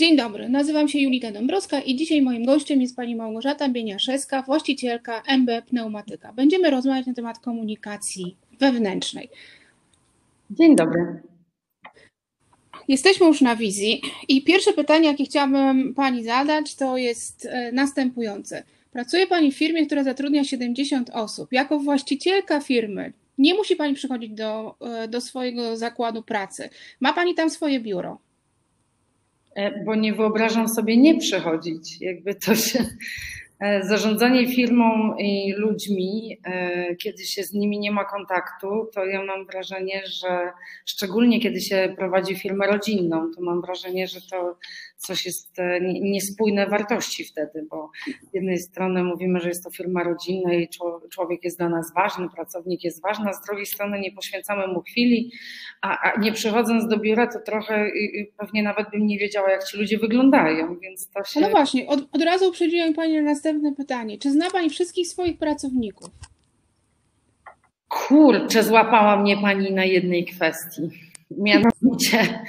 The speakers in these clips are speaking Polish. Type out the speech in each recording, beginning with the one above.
Dzień dobry, nazywam się Julita Dąbrowska i dzisiaj moim gościem jest pani Małgorzata Bieniaszewska, właścicielka MB Pneumatyka. Będziemy rozmawiać na temat komunikacji wewnętrznej. Dzień dobry. Jesteśmy już na wizji i pierwsze pytanie, jakie chciałabym pani zadać, to jest e, następujące. Pracuje pani w firmie, która zatrudnia 70 osób. Jako właścicielka firmy nie musi pani przychodzić do, e, do swojego zakładu pracy. Ma pani tam swoje biuro. E, bo nie wyobrażam sobie nie przychodzić. Jakby to się. E, zarządzanie firmą i ludźmi, e, kiedy się z nimi nie ma kontaktu, to ja mam wrażenie, że szczególnie kiedy się prowadzi firmę rodzinną, to mam wrażenie, że to coś jest niespójne wartości wtedy, bo z jednej strony mówimy, że jest to firma rodzinna i człowiek jest dla nas ważny, pracownik jest ważny, a z drugiej strony nie poświęcamy mu chwili, a, nie przychodząc do biura, to trochę pewnie nawet bym nie wiedziała, jak ci ludzie wyglądają, więc to się... No właśnie, od, od razu uprzedziłem Pani na następne pytanie. Czy zna Pani wszystkich swoich pracowników? Kurczę, złapała mnie Pani na jednej kwestii. Mianowicie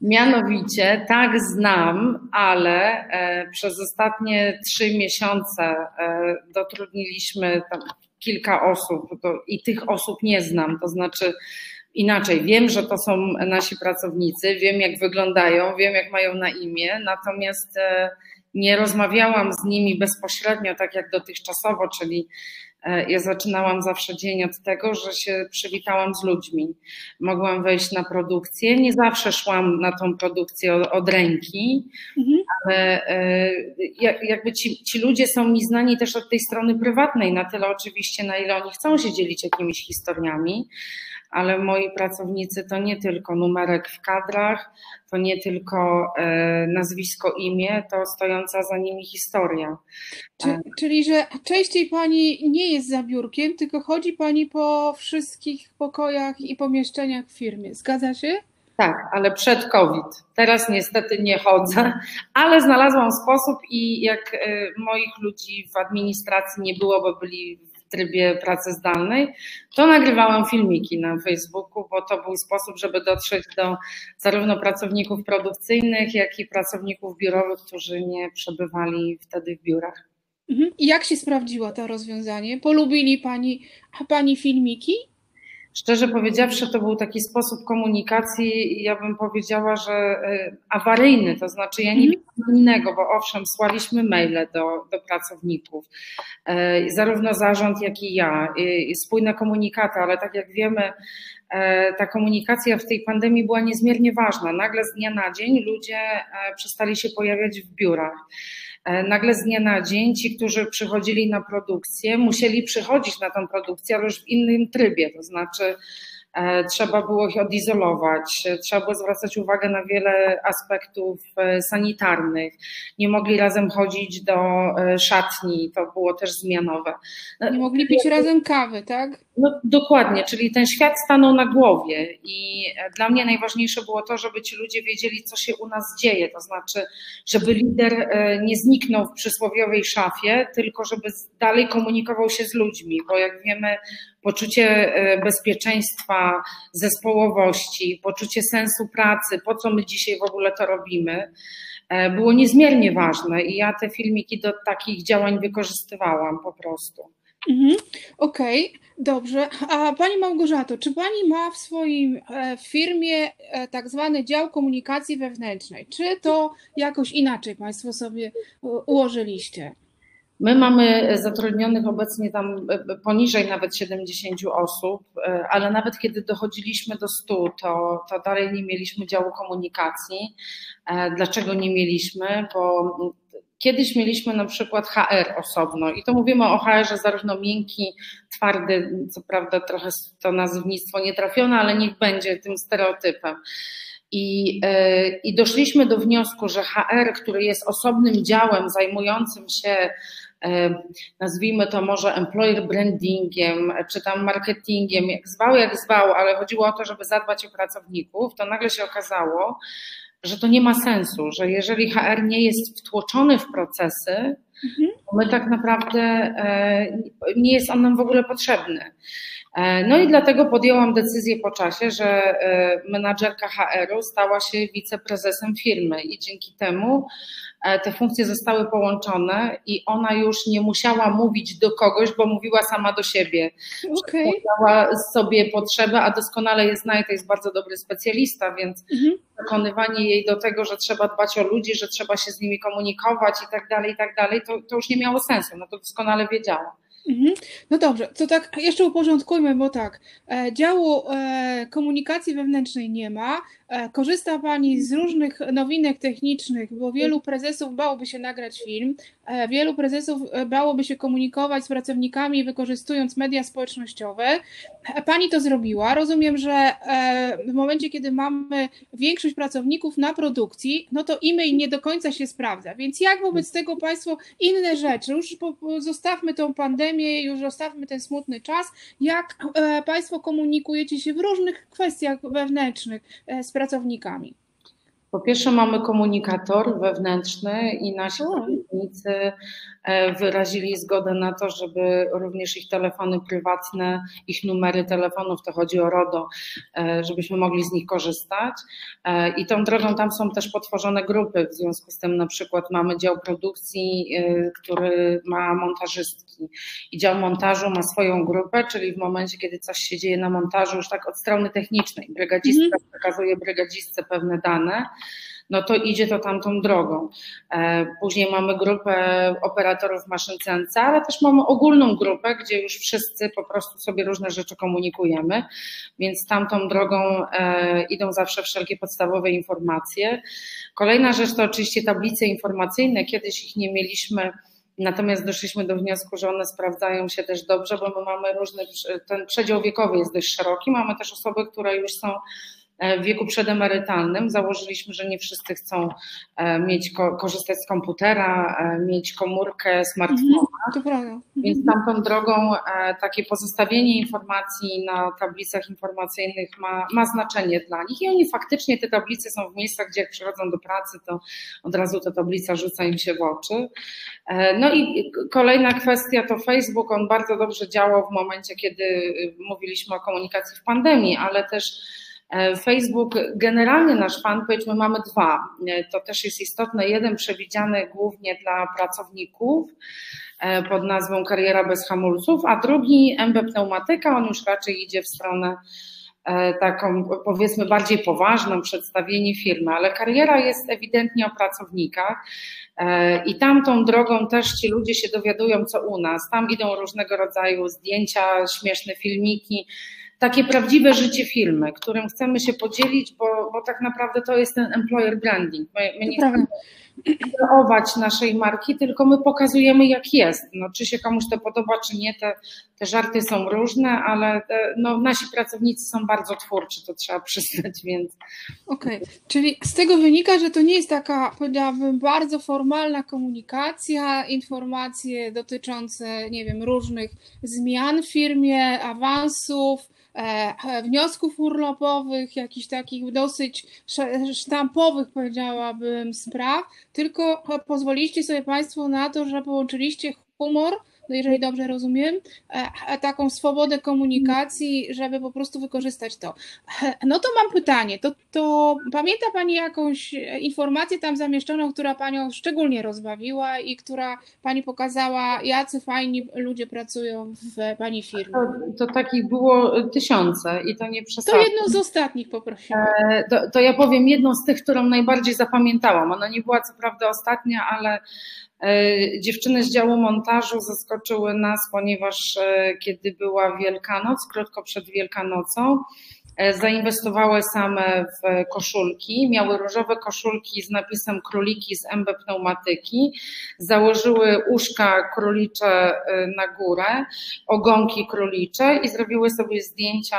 Mianowicie, tak znam, ale e, przez ostatnie trzy miesiące e, dotrudniliśmy kilka osób i tych osób nie znam. To znaczy, inaczej, wiem, że to są nasi pracownicy, wiem, jak wyglądają, wiem, jak mają na imię, natomiast e, nie rozmawiałam z nimi bezpośrednio, tak jak dotychczasowo, czyli ja zaczynałam zawsze dzień od tego, że się przywitałam z ludźmi. Mogłam wejść na produkcję. Nie zawsze szłam na tą produkcję od, od ręki, mhm. ale e, jakby ci, ci ludzie są mi znani też od tej strony prywatnej, na tyle oczywiście, na ile oni chcą się dzielić jakimiś historiami ale moi pracownicy to nie tylko numerek w kadrach, to nie tylko e, nazwisko, imię, to stojąca za nimi historia. czyli, że częściej pani nie jest za biurkiem, tylko chodzi pani po wszystkich pokojach i pomieszczeniach w firmie. Zgadza się? Tak, ale przed COVID. Teraz niestety nie chodzę, ale znalazłam sposób i jak e, moich ludzi w administracji nie było, bo byli trybie pracy zdalnej, to nagrywałam filmiki na Facebooku, bo to był sposób, żeby dotrzeć do zarówno pracowników produkcyjnych, jak i pracowników biurowych, którzy nie przebywali wtedy w biurach. Mhm. I jak się sprawdziło to rozwiązanie? Polubili Pani, pani filmiki? Szczerze powiedziawszy, to był taki sposób komunikacji, ja bym powiedziała, że e, awaryjny, to znaczy ja nie wiem innego, bo owszem, słaliśmy maile do, do pracowników, e, zarówno zarząd, jak i ja, spójne komunikaty, ale tak jak wiemy, e, ta komunikacja w tej pandemii była niezmiernie ważna. Nagle z dnia na dzień ludzie przestali się pojawiać w biurach. E, nagle z dnia na dzień ci, którzy przychodzili na produkcję, musieli przychodzić na tę produkcję, ale już w innym trybie, to znaczy trzeba było ich odizolować, trzeba było zwracać uwagę na wiele aspektów e, sanitarnych. Nie mogli razem chodzić do e, szatni, to było też zmianowe. Nie mogli pić razem kawy, tak? No, dokładnie, czyli ten świat stanął na głowie i dla mnie najważniejsze było to, żeby ci ludzie wiedzieli, co się u nas dzieje, to znaczy, żeby lider nie zniknął w przysłowiowej szafie, tylko żeby dalej komunikował się z ludźmi, bo jak wiemy, poczucie e, bezpieczeństwa, zespołowości, poczucie sensu pracy, po co my dzisiaj w ogóle to robimy, e, było niezmiernie ważne i ja te filmiki do takich działań wykorzystywałam po prostu. Mhm. Okej, okay, dobrze. A Pani Małgorzato, czy Pani ma w swoim e, firmie tak zwany dział komunikacji wewnętrznej? Czy to jakoś inaczej Państwo sobie ułożyliście? My mamy zatrudnionych obecnie tam poniżej nawet 70 osób, ale nawet kiedy dochodziliśmy do 100, to, to dalej nie mieliśmy działu komunikacji. Dlaczego nie mieliśmy? Bo Kiedyś mieliśmy na przykład HR osobno i to mówimy o HR-ze zarówno miękki, twardy, co prawda trochę to nazewnictwo nie trafione, ale niech będzie tym stereotypem. I, e, I doszliśmy do wniosku, że HR, który jest osobnym działem zajmującym się e, nazwijmy to może employer brandingiem, czy tam marketingiem, jak zwał, jak zwał, ale chodziło o to, żeby zadbać o pracowników, to nagle się okazało, że to nie ma sensu, że jeżeli HR nie jest wtłoczony w procesy, mhm. to my tak naprawdę e, nie jest on nam w ogóle potrzebny. E, no i dlatego podjęłam decyzję po czasie, że e, menadżerka HR-u stała się wiceprezesem firmy i dzięki temu te funkcje zostały połączone i ona już nie musiała mówić do kogoś, bo mówiła sama do siebie. Okay. Miała sobie potrzeby, a doskonale je zna i to jest bardzo dobry specjalista, więc mhm. przekonywanie jej do tego, że trzeba dbać o ludzi, że trzeba się z nimi komunikować i tak dalej, i tak dalej, to, to już nie miało sensu, no to doskonale wiedziała. Mhm. No dobrze, to tak jeszcze uporządkujmy, bo tak, e, działu e, komunikacji wewnętrznej nie ma, E, korzysta Pani z różnych nowinek technicznych, bo wielu prezesów bałoby się nagrać film, e, wielu prezesów e, bałoby się komunikować z pracownikami, wykorzystując media społecznościowe. Pani to zrobiła. Rozumiem, że w momencie, kiedy mamy większość pracowników na produkcji, no to e-mail nie do końca się sprawdza. Więc jak wobec tego Państwo inne rzeczy, już zostawmy tą pandemię, już zostawmy ten smutny czas, jak Państwo komunikujecie się w różnych kwestiach wewnętrznych z pracownikami? Po pierwsze mamy komunikator wewnętrzny i nasi pracownicy e, wyrazili zgodę na to, żeby również ich telefony prywatne, ich numery telefonów, to chodzi o RODO, e, żebyśmy mogli z nich korzystać. E, I tą drogą tam są też potworzone grupy, w związku z tym na przykład mamy dział produkcji, który ma montażystki. I dział montażu ma swoją grupę, czyli w momencie, kiedy coś się dzieje na montażu, już tak od strony technicznej, brygadzistka mm -hmm. przekazuje brygadzistce pewne dane, no to idzie to tamtą drogą. E, później mamy grupę operatorów maszyn CNC, ale też mamy ogólną grupę, gdzie już wszyscy po prostu sobie różne rzeczy komunikujemy, więc tamtą drogą e, idą zawsze wszelkie podstawowe informacje. Kolejna rzecz to oczywiście tablice informacyjne. Kiedyś ich nie mieliśmy. Natomiast doszliśmy do wniosku, że one sprawdzają się też dobrze, bo my mamy różny, ten przedział wiekowy jest dość szeroki. Mamy też osoby, które już są w wieku przedemerytalnym. Założyliśmy, że nie wszyscy chcą e, mieć, korzystać z komputera, e, mieć komórkę, smartfona. Mhm, Więc tamtą drogą takie pozostawienie informacji na tablicach informacyjnych ma, ma znaczenie dla nich i oni faktycznie te tablice są w miejscach, gdzie jak przychodzą do pracy, to od razu ta tablica rzuca im się w oczy. No i kolejna kwestia to Facebook. On bardzo dobrze działał w momencie, kiedy mówiliśmy o komunikacji w pandemii, ale też E, Facebook, generalnie nasz fanpage my mamy dwa. E, to też jest istotne. Jeden przewidziany głównie dla pracowników e, pod nazwą Kariera bez hamulców, a drugi MB Pneumatyka. On już raczej idzie w stronę taką powiedzmy bardziej poważną, przedstawienie firmy, ale kariera jest ewidentnie o pracownikach i tamtą drogą też ci ludzie się dowiadują, co u nas. Tam idą różnego rodzaju zdjęcia, śmieszne filmiki, takie prawdziwe życie firmy, którym chcemy się podzielić, bo, bo tak naprawdę to jest ten employer branding. My, my nie chcemy kreować naszej marki, tylko my pokazujemy jak jest. No, czy się komuś to podoba, czy nie, te, te żarty są różne, ale te, no, nasi pracownicy są bardzo twórczy, to trzeba przyznać, więc... Okej, okay. czyli z tego wynika, że to nie jest taka, powiedziałabym, bardzo formalna komunikacja, informacje dotyczące, nie wiem, różnych zmian w firmie, awansów, E, e, wniosków urlopowych, jakichś takich dosyć sztampowych, powiedziałabym, spraw, tylko pozwoliście sobie Państwo na to, że połączyliście humor no jeżeli dobrze rozumiem, e, taką swobodę komunikacji, żeby po prostu wykorzystać to. No to mam pytanie, to, to pamięta Pani jakąś informację tam zamieszczoną, która Panią szczególnie rozbawiła i która Pani pokazała, jacy fajni ludzie pracują w Pani firmie? To, to takich było tysiące i to nie przesadzam. To jedną z ostatnich poprosiłam. E, to, to ja powiem jedną z tych, którą najbardziej zapamiętałam. Ona nie była co prawda ostatnia, ale E, dziewczyny z działu montażu zaskoczyły nas, ponieważ e, kiedy była Wielkanoc, krótko przed Wielkanocą, e, zainwestowały same w koszulki, miały różowe koszulki z napisem króliki z MB pneumatyki, założyły uszka królicze e, na górę, ogonki królicze i zrobiły sobie zdjęcia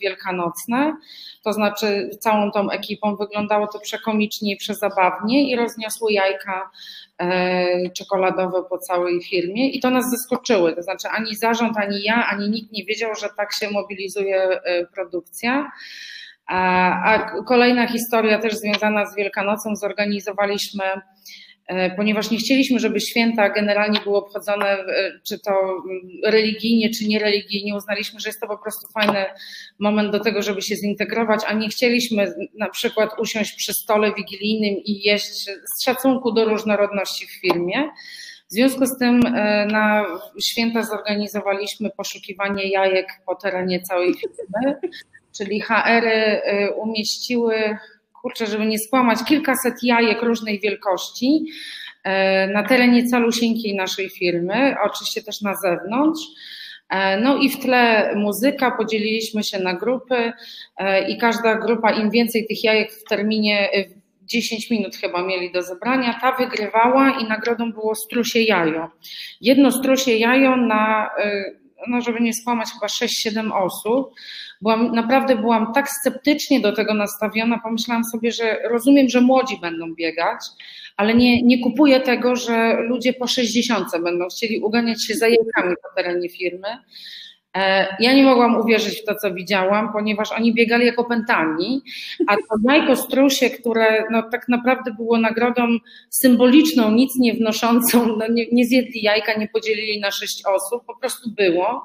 wielkanocne, to znaczy całą tą ekipą wyglądało to przekomicznie i przezabawnie i rozniosły jajka E, czekoladowe po całej firmie i to nas zaskoczyły. To znaczy ani zarząd, ani ja, ani nikt nie wiedział, że tak się mobilizuje e, produkcja. A kolejna historia też związana z Wielkanocą, zorganizowaliśmy E, ponieważ nie chcieliśmy, żeby święta generalnie były obchodzone, e, czy to mm, religijnie, czy niereligijnie. Uznaliśmy, że jest to po prostu fajny moment do tego, żeby się zintegrować, a nie chcieliśmy na przykład usiąść przy stole wigilijnym i jeść z szacunku do różnorodności w firmie. W związku z tym e, na święta zorganizowaliśmy poszukiwanie jajek po terenie całej firmy, czyli HR-y umieściły kurczę, żeby nie skłamać, kilkaset jajek różnej wielkości e, na terenie calusieńkiej naszej firmy, oczywiście też na zewnątrz. E, no i w tle muzyka, podzieliliśmy się na grupy e, i każda grupa, im więcej tych jajek w terminie 10 minut chyba mieli do zebrania, ta wygrywała i nagrodą było strusie jajo. Jedno strusie jajo na, no żeby nie skłamać, chyba 6-7 osób byłam, naprawdę byłam tak sceptycznie do tego nastawiona, pomyślałam sobie, że rozumiem, że młodzi będą biegać, ale nie, nie kupuję tego, że ludzie po 60 będą chcieli uganiać się za po terenie firmy. E, ja nie mogłam uwierzyć w to, co widziałam, ponieważ oni biegali jako pętani, a to jajko strusie, które no, tak naprawdę było nagrodą symboliczną, nic nie wnoszącą, no, nie, nie zjedli jajka, nie podzielili na sześć osób, po prostu było.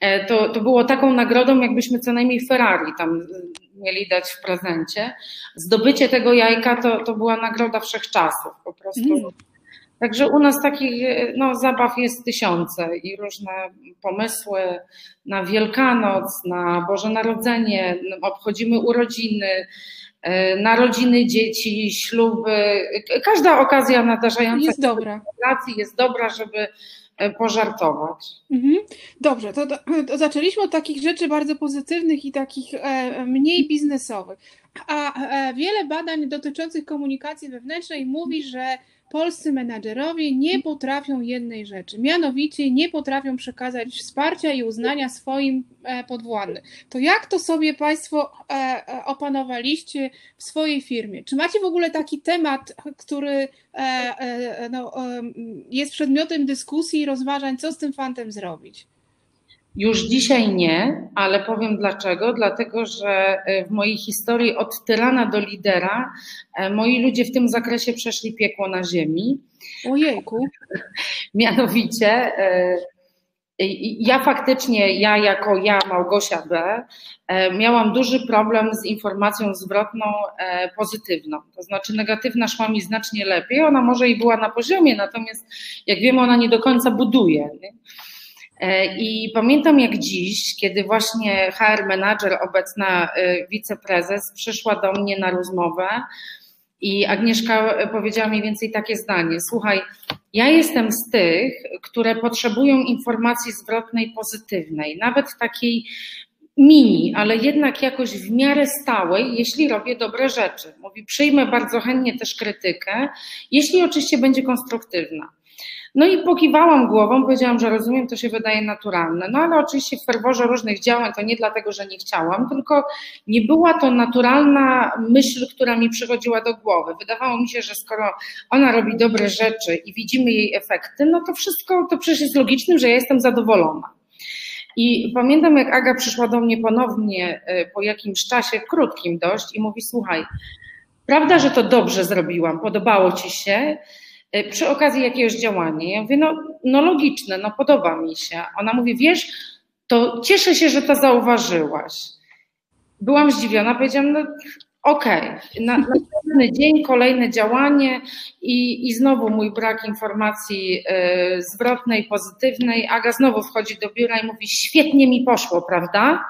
E, to, to było taką nagrodą, jakbyśmy co najmniej Ferrari tam mieli dać w prezencie. Zdobycie tego jajka to, to była nagroda wszechczasów po prostu. Także u nas takich no, zabaw jest tysiące i różne pomysły na Wielkanoc, na Boże Narodzenie, obchodzimy urodziny, e, narodziny dzieci, śluby. Każda okazja nadarzająca jest dobra. jest dobra, żeby E, pożartować. Mhm. Dobrze, to, to, zaczęliśmy od takich rzeczy bardzo pozytywnych i takich e, mniej biznesowych. A e, wiele badań dotyczących komunikacji wewnętrznej mówi, że polscy menadżerowie nie potrafią jednej rzeczy, mianowicie nie potrafią przekazać wsparcia i uznania swoim e, podwładnym. To jak to sobie Państwo e, e, opanowaliście w swojej firmie? Czy macie w ogóle taki temat, który no, jest przedmiotem dyskusji i rozważań, co z tym fantem zrobić? Już dzisiaj nie, ale powiem dlaczego. Dlatego, że e, w mojej historii od tyrana do lidera e, moi ludzie w tym zakresie przeszli piekło na ziemi. Ojejku. Mianowicie e, ja faktycznie, ja jako ja, Małgosia B., miałam duży problem z informacją zwrotną pozytywną. To znaczy negatywna szła mi znacznie lepiej. Ona może i była na poziomie, natomiast jak wiemy, ona nie do końca buduje. Nie? E, I pamiętam jak dziś, kiedy właśnie HR manager, obecna e, wiceprezes, przyszła do mnie na rozmowę i Agnieszka powiedziała mniej więcej takie zdanie: Słuchaj, ja jestem z tych, które potrzebują informacji zwrotnej pozytywnej, nawet takiej mini, ale jednak jakoś w miarę stałej, jeśli robię dobre rzeczy. Mówi, przyjmę bardzo chętnie też krytykę, jeśli oczywiście będzie konstruktywna. No i pokiwałam głową, powiedziałam, że rozumiem, to się wydaje naturalne. No ale oczywiście w ferworze różnych działań to nie dlatego, że nie chciałam, tylko nie była to naturalna myśl, która mi przychodziła do głowy. Wydawało mi się, że skoro ona robi dobre rzeczy i widzimy jej efekty, no to wszystko to przecież jest logicznym, że ja jestem zadowolona. I pamiętam, jak Aga przyszła do mnie ponownie e, po jakimś czasie, krótkim dość, i mówi: Słuchaj, prawda, że to dobrze zrobiłam, podobało ci się, przy okazji jakiegoś działania. Ja mówię, no, no logiczne, no podoba mi się. Ona mówi, wiesz, to cieszę się, że to zauważyłaś. Byłam zdziwiona, powiedziałam, no okej, okay. na, następny dzień kolejne działanie i, i znowu mój brak informacji y, zwrotnej, pozytywnej. Aga znowu wchodzi do biura i mówi, świetnie mi poszło, prawda?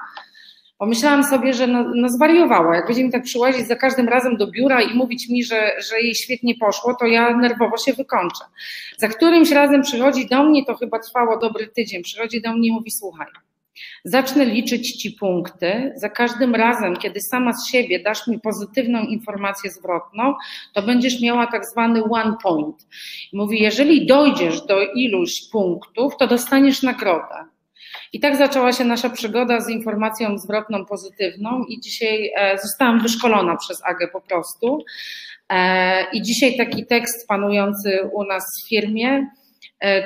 Pomyślałam sobie, że no, no zwariowała. Jak będzie mi tak przyłazić za każdym razem do biura i mówić mi, że, że jej świetnie poszło, to ja nerwowo się wykończę. Za którymś razem przychodzi do mnie, to chyba trwało dobry tydzień, przychodzi do mnie i mówi, słuchaj, Zacznę liczyć Ci punkty. Za każdym razem, kiedy sama z siebie dasz mi pozytywną informację zwrotną, to będziesz miała tak zwany one point. Mówi, jeżeli dojdziesz do iluś punktów, to dostaniesz nagrodę. I tak zaczęła się nasza przygoda z informacją zwrotną pozytywną i dzisiaj e, zostałam wyszkolona przez Agę po prostu. E, I dzisiaj taki tekst panujący u nas w firmie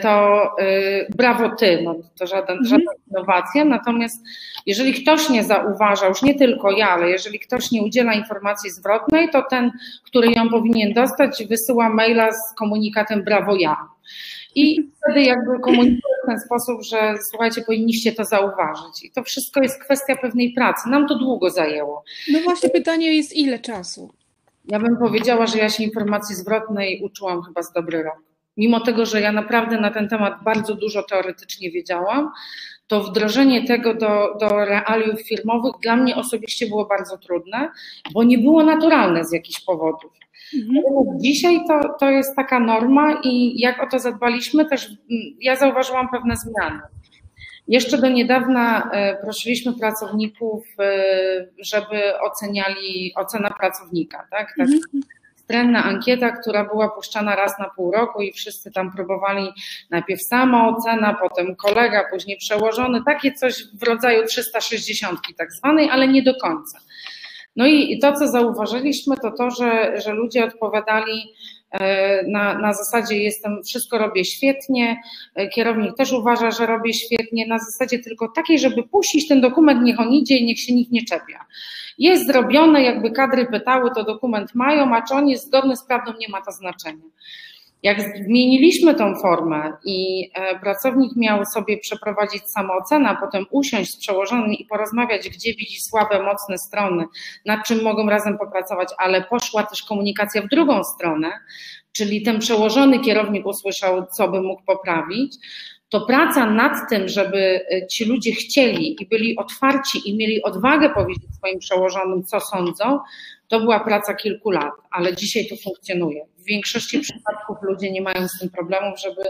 to e, brawo ty, no to żaden, mhm. żadna innowacja. Natomiast jeżeli ktoś nie zauważa, już nie tylko ja, ale jeżeli ktoś nie udziela informacji zwrotnej, to ten, który ją powinien dostać, wysyła maila z komunikatem brawo ja. I wtedy jakby komunikuję w ten sposób, że słuchajcie, powinniście to zauważyć. I to wszystko jest kwestia pewnej pracy. Nam to długo zajęło. No właśnie pytanie jest ile czasu? Ja bym powiedziała, że ja się informacji zwrotnej uczyłam chyba z dobry rok mimo tego, że ja naprawdę na ten temat bardzo dużo teoretycznie wiedziałam, to wdrożenie tego do, do realiów firmowych dla mnie osobiście było bardzo trudne, bo nie było naturalne z jakichś powodów. Mhm. Dzisiaj to, to jest taka norma i jak o to zadbaliśmy, też mm, ja zauważyłam pewne zmiany. Jeszcze do niedawna e, prosiliśmy pracowników, e, żeby oceniali ocena pracownika, tak? tak mhm trenna ankieta, która była puszczana raz na pół roku i wszyscy tam próbowali najpierw sama ocena, potem kolega, później przełożony, takie coś w rodzaju 360 tak zwanej, ale nie do końca. No i to, co zauważyliśmy, to to, że, że ludzie odpowiadali na, na zasadzie jestem, wszystko robię świetnie, e, kierownik też uważa, że robię świetnie, na zasadzie tylko takiej, żeby puścić ten dokument, niech on idzie i niech się nikt nie czepia. Jest zrobione, jakby kadry pytały, to dokument mają, a czy on jest zgodny z prawdą, nie ma to znaczenia. Jak zmieniliśmy tą formę i e, pracownik miał sobie przeprowadzić samoocenę, a potem usiąść z przełożonym i porozmawiać, gdzie widzi słabe, mocne strony, nad czym mogą razem popracować, ale poszła też komunikacja w drugą stronę, czyli ten przełożony kierownik usłyszał, co by mógł poprawić, to praca nad tym, żeby e, ci ludzie chcieli i byli otwarci i mieli odwagę powiedzieć swoim przełożonym, co sądzą, to była praca kilku lat, ale dzisiaj to funkcjonuje. W większości przypadków ludzie nie mają z tym problemów, żeby,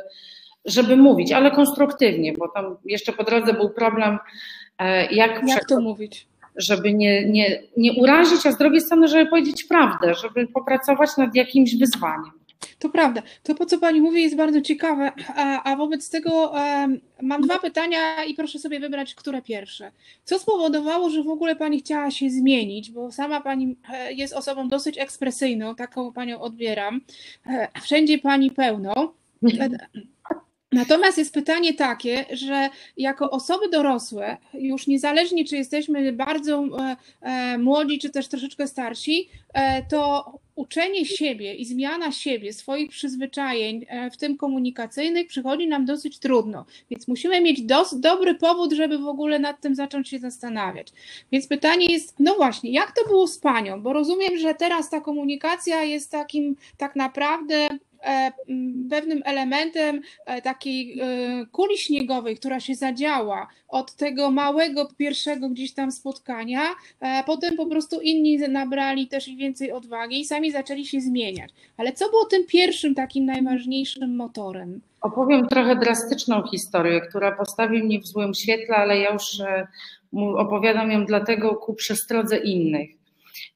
żeby mówić, ale konstruktywnie, bo tam jeszcze po drodze był problem, e, jak, jak to mówić żeby nie, nie, nie urazić, a z drugiej strony, żeby powiedzieć prawdę, żeby popracować nad jakimś wyzwaniem. To prawda. To, po co Pani mówi, jest bardzo ciekawe, a, wobec tego mam dwa pytania i proszę sobie wybrać, które pierwsze. Co spowodowało, że w ogóle Pani chciała się zmienić, bo sama Pani e, jest osobą dosyć ekspresyjną, taką Panią odbieram. E, wszędzie Pani pełno. Natomiast jest pytanie takie, że jako osoby dorosłe, już niezależnie czy jesteśmy bardzo e, e, młodzi, czy też troszeczkę starsi, e, to uczenie siebie i zmiana siebie, swoich przyzwyczajeń, w tym komunikacyjnych, przychodzi nam dosyć trudno. Więc musimy mieć dos- dobry powód, żeby w ogóle nad tym zacząć się zastanawiać. Więc pytanie jest, no właśnie, jak to było z panią? Bo rozumiem, że teraz ta komunikacja jest takim tak naprawdę pewnym elementem e, takiej e, kuli śniegowej, która się zadziała od tego małego pierwszego gdzieś tam spotkania, potem po prostu inni nabrali też i więcej odwagi i sami zaczęli się zmieniać. Ale co było tym pierwszym takim najważniejszym motorem? Opowiem trochę drastyczną historię, która postawi mnie w złym świetle, ale ja już opowiadam ją dlatego ku przestrodze innych.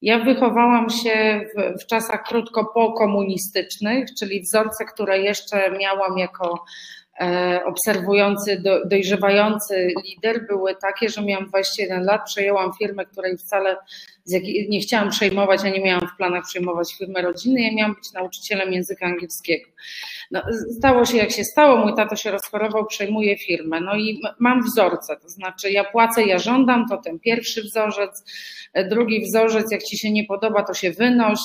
Ja wychowałam się w, w czasach krótko pokomunistycznych, czyli wzorce, które jeszcze miałam jako e, obserwujący, do, dojrzewający lider były takie, że miałam 21 lat, przejęłam firmę, której wcale nie chciałam przejmować, a nie miałam w planach przejmować firmy rodzinnej, ja miałam być nauczycielem języka angielskiego. No, stało się jak się stało, mój tato się rozchorował, przejmuje firmę, no i mam wzorce, to znaczy ja płacę, ja żądam, to ten pierwszy wzorzec, drugi wzorzec, jak ci się nie podoba, to się wynoś.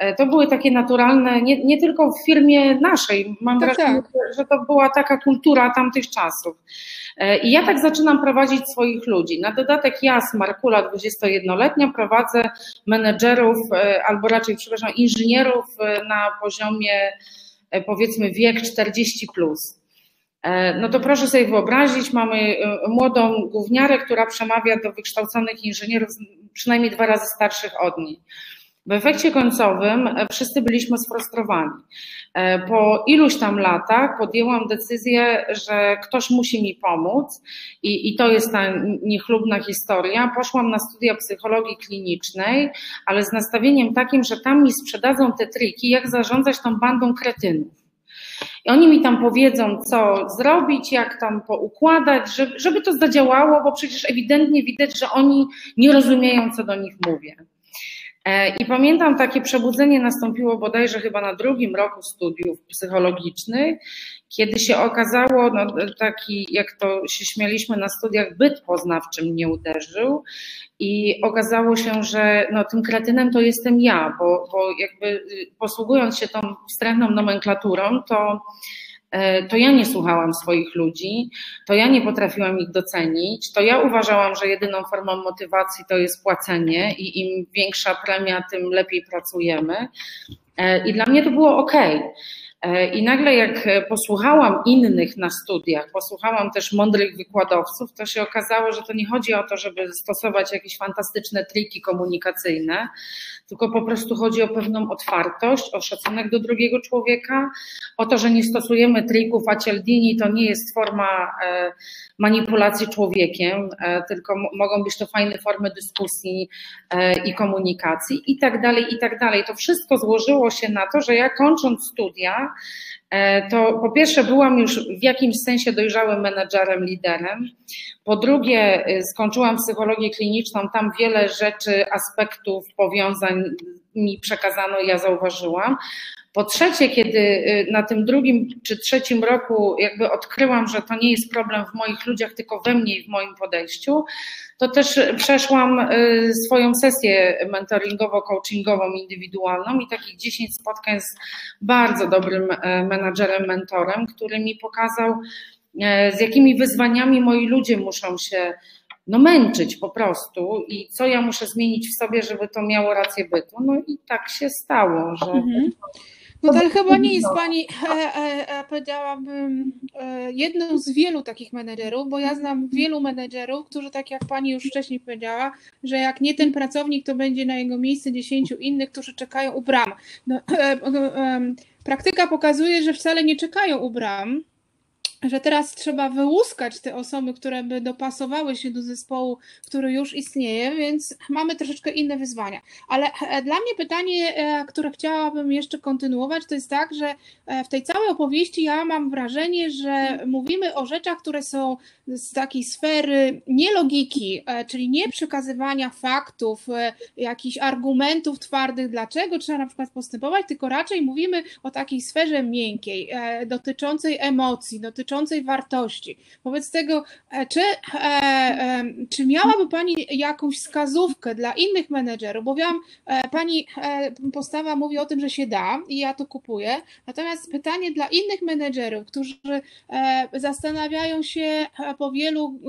E, to były takie naturalne, nie, nie tylko w firmie naszej, mam tak, wrażenie, tak. że to była taka kultura tamtych czasów. E, I ja tak zaczynam prowadzić swoich ludzi. Na dodatek ja, Smarkula, 21-letnia, prowadzę menedżerów, e, albo raczej, przepraszam, inżynierów na poziomie powiedzmy wiek 40 plus. No to proszę sobie wyobrazić, mamy młodą gówniarę, która przemawia do wykształconych inżynierów przynajmniej dwa razy starszych od niej. W efekcie końcowym e, wszyscy byliśmy sfrustrowani. E, po iluś tam latach podjęłam decyzję, że ktoś musi mi pomóc i, i to jest ta niechlubna historia. Poszłam na studia psychologii klinicznej, ale z nastawieniem takim, że tam mi sprzedadzą te triki, jak zarządzać tą bandą kretynów. I oni mi tam powiedzą, co zrobić, jak tam poukładać, żeby, żeby to zadziałało, bo przecież ewidentnie widać, że oni nie rozumieją, co do nich mówię. E, I pamiętam takie przebudzenie nastąpiło bodajże chyba na drugim roku studiów psychologicznych, kiedy się okazało, no, taki, jak to się śmialiśmy na studiach, byt poznawczy mnie uderzył. I okazało się, że no, tym kretynem to jestem ja, bo, bo jakby y, posługując się tą wstrętną nomenklaturą, to to ja nie słuchałam swoich ludzi, to ja nie potrafiłam ich docenić, to ja uważałam, że jedyną formą motywacji to jest płacenie i im większa premia, tym lepiej pracujemy. E, I dla mnie to było ok. E, I nagle, jak posłuchałam innych na studiach, posłuchałam też mądrych wykładowców, to się okazało, że to nie chodzi o to, żeby stosować jakieś fantastyczne triki komunikacyjne, tylko po prostu chodzi o pewną otwartość, o szacunek do drugiego człowieka, o to, że nie stosujemy trików, a Cialdini to nie jest forma e, manipulacji człowiekiem, e, tylko mogą być to fajne formy dyskusji i komunikacji i tak dalej, i tak dalej. To wszystko złożyło się na to, że ja kończąc studia, E, to po pierwsze byłam już w jakimś sensie dojrzałym menedżerem, liderem. Po drugie, e, skończyłam psychologię kliniczną, tam wiele rzeczy, aspektów, powiązań mi przekazano, ja zauważyłam. Po trzecie, kiedy y, na tym drugim czy trzecim roku jakby odkryłam, że to nie jest problem w moich ludziach, tylko we mnie i w moim podejściu, to też przeszłam y, swoją sesję mentoringowo-coachingową indywidualną i takich 10 spotkań z bardzo dobrym e, menadżerem, mentorem, który mi pokazał, z jakimi wyzwaniami moi ludzie muszą się no męczyć po prostu i co ja muszę zmienić w sobie, żeby to miało rację bytu. No i tak się stało, że. Mhm. No to chyba nie jest pani, e, e, e, powiedziałabym, e, jedną z wielu takich menedżerów, bo ja znam wielu menedżerów, którzy tak jak pani już wcześniej powiedziała, że jak nie ten pracownik, to będzie na jego miejsce dziesięciu innych, którzy czekają u bram. No, praktyka pokazuje, że wcale nie czekają u bram, że teraz trzeba wyłuskać te osoby, które by dopasowały się do zespołu, który już istnieje, więc mamy troszeczkę inne wyzwania. Ale e, dla mnie pytanie, e, które chciałabym jeszcze kontynuować, to jest tak, że e, w tej całej opowieści ja mam wrażenie, że mówimy o rzeczach, które są z takiej sfery nie logiki, czyli nie przekazywania faktów, jakichś argumentów twardych, dlaczego trzeba na przykład postępować, tylko raczej mówimy o takiej sferze miękkiej, dotyczącej emocji, dotyczącej dotyczącej wartości. Wobec tego, e, czy, e, e, czy miałaby Pani jakąś wskazówkę dla innych menedżerów? Bo wiem, Pani postawa mówi o tym, że się da i ja to kupuję. Natomiast pytanie dla innych menedżerów, którzy zastanawiają się po wielu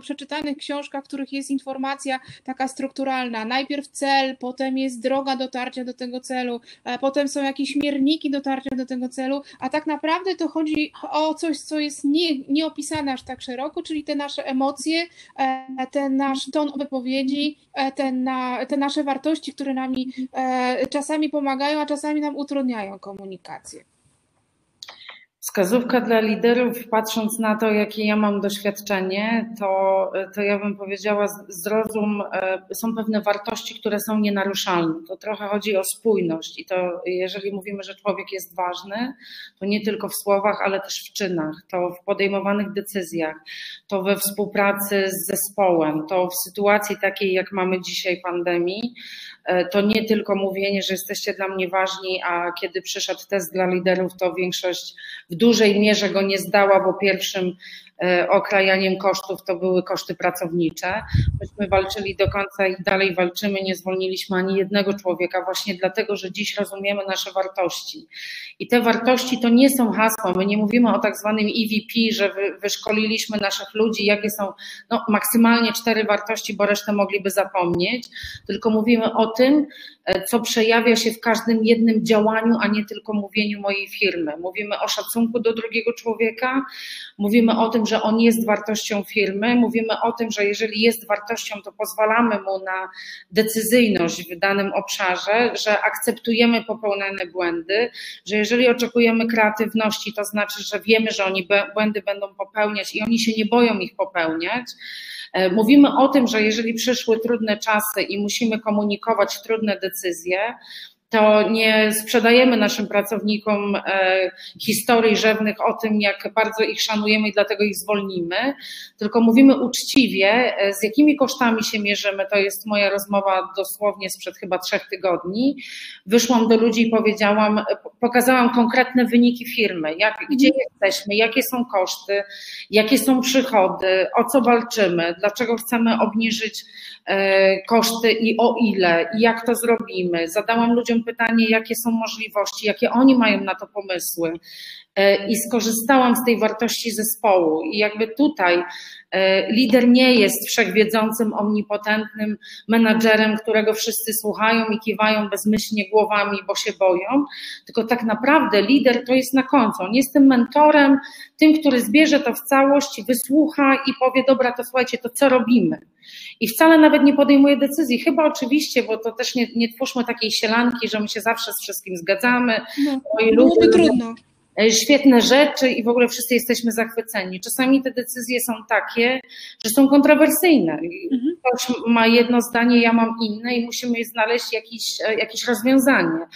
przeczytanych książkach, w których jest informacja taka strukturalna. Najpierw cel, potem jest droga dotarcia do tego celu, potem są jakieś mierniki dotarcia do tego celu, a tak naprawdę to chodzi o coś, co jest jest nie, nieopisane aż tak szeroko, czyli te nasze emocje, e, ten nasz ton wypowiedzi, e, ten na, te nasze wartości, które nami e, czasami pomagają, a czasami nam utrudniają komunikację. Wskazówka dla liderów, patrząc na to, jakie ja mam doświadczenie, to, to ja bym powiedziała, zrozum, e, są pewne wartości, które są nienaruszalne. To trochę chodzi o spójność i to, jeżeli mówimy, że człowiek jest ważny, to nie tylko w słowach, ale też w czynach, to w podejmowanych decyzjach, to we współpracy z zespołem, to w sytuacji takiej, jak mamy dzisiaj pandemii, to nie tylko mówienie, że jesteście dla mnie ważni, a kiedy przyszedł test dla liderów, to większość w dużej mierze go nie zdała, bo pierwszym E, okrajaniem kosztów to były koszty pracownicze. Myśmy walczyli do końca i dalej walczymy, nie zwolniliśmy ani jednego człowieka, właśnie dlatego, że dziś rozumiemy nasze wartości. I te wartości to nie są hasła. My nie mówimy o tak zwanym EVP, że wyszkoliliśmy naszych ludzi, jakie są no, maksymalnie cztery wartości, bo resztę mogliby zapomnieć, tylko mówimy o tym, e, co przejawia się w każdym jednym działaniu, a nie tylko mówieniu mojej firmy. Mówimy o szacunku do drugiego człowieka, mówimy o tym, że on jest wartością firmy, mówimy o tym, że jeżeli jest wartością, to pozwalamy mu na decyzyjność w danym obszarze, że akceptujemy popełnione błędy, że jeżeli oczekujemy kreatywności, to znaczy, że wiemy, że oni błędy będą popełniać i oni się nie boją ich popełniać. E, mówimy o tym, że jeżeli przyszły trudne czasy i musimy komunikować trudne decyzje, to nie sprzedajemy naszym pracownikom e, historii rzewnych o tym, jak bardzo ich szanujemy i dlatego ich zwolnimy, tylko mówimy uczciwie, e, z jakimi kosztami się mierzymy. To jest moja rozmowa dosłownie sprzed chyba trzech tygodni. Wyszłam do ludzi i powiedziałam, pokazałam konkretne wyniki firmy, jak, gdzie jesteśmy, jakie są koszty, jakie są przychody, o co walczymy, dlaczego chcemy obniżyć e, koszty i o ile, i jak to zrobimy. Zadałam ludziom pytanie, jakie są możliwości, jakie oni mają na to pomysły. E, I skorzystałam z tej wartości zespołu. I jakby tutaj e, lider nie jest wszechwiedzącym, omnipotentnym menadżerem, którego wszyscy słuchają i kiwają bezmyślnie głowami, bo się boją, tylko tak naprawdę lider to jest na końcu. On jest tym mentorem, tym, który zbierze to w całość, wysłucha i powie: Dobra, to słuchajcie, to co robimy? I wcale nawet nie podejmuje decyzji. Chyba oczywiście, bo to też nie, nie twórzmy takiej sielanki, że my się zawsze z wszystkim zgadzamy. No, byłoby trudno e, świetne rzeczy i w ogóle wszyscy jesteśmy zachwyceni. Czasami te decyzje są takie, że są kontrowersyjne. Mhm. Ktoś ma jedno zdanie, ja mam inne i musimy znaleźć jakieś, e, jakieś rozwiązanie.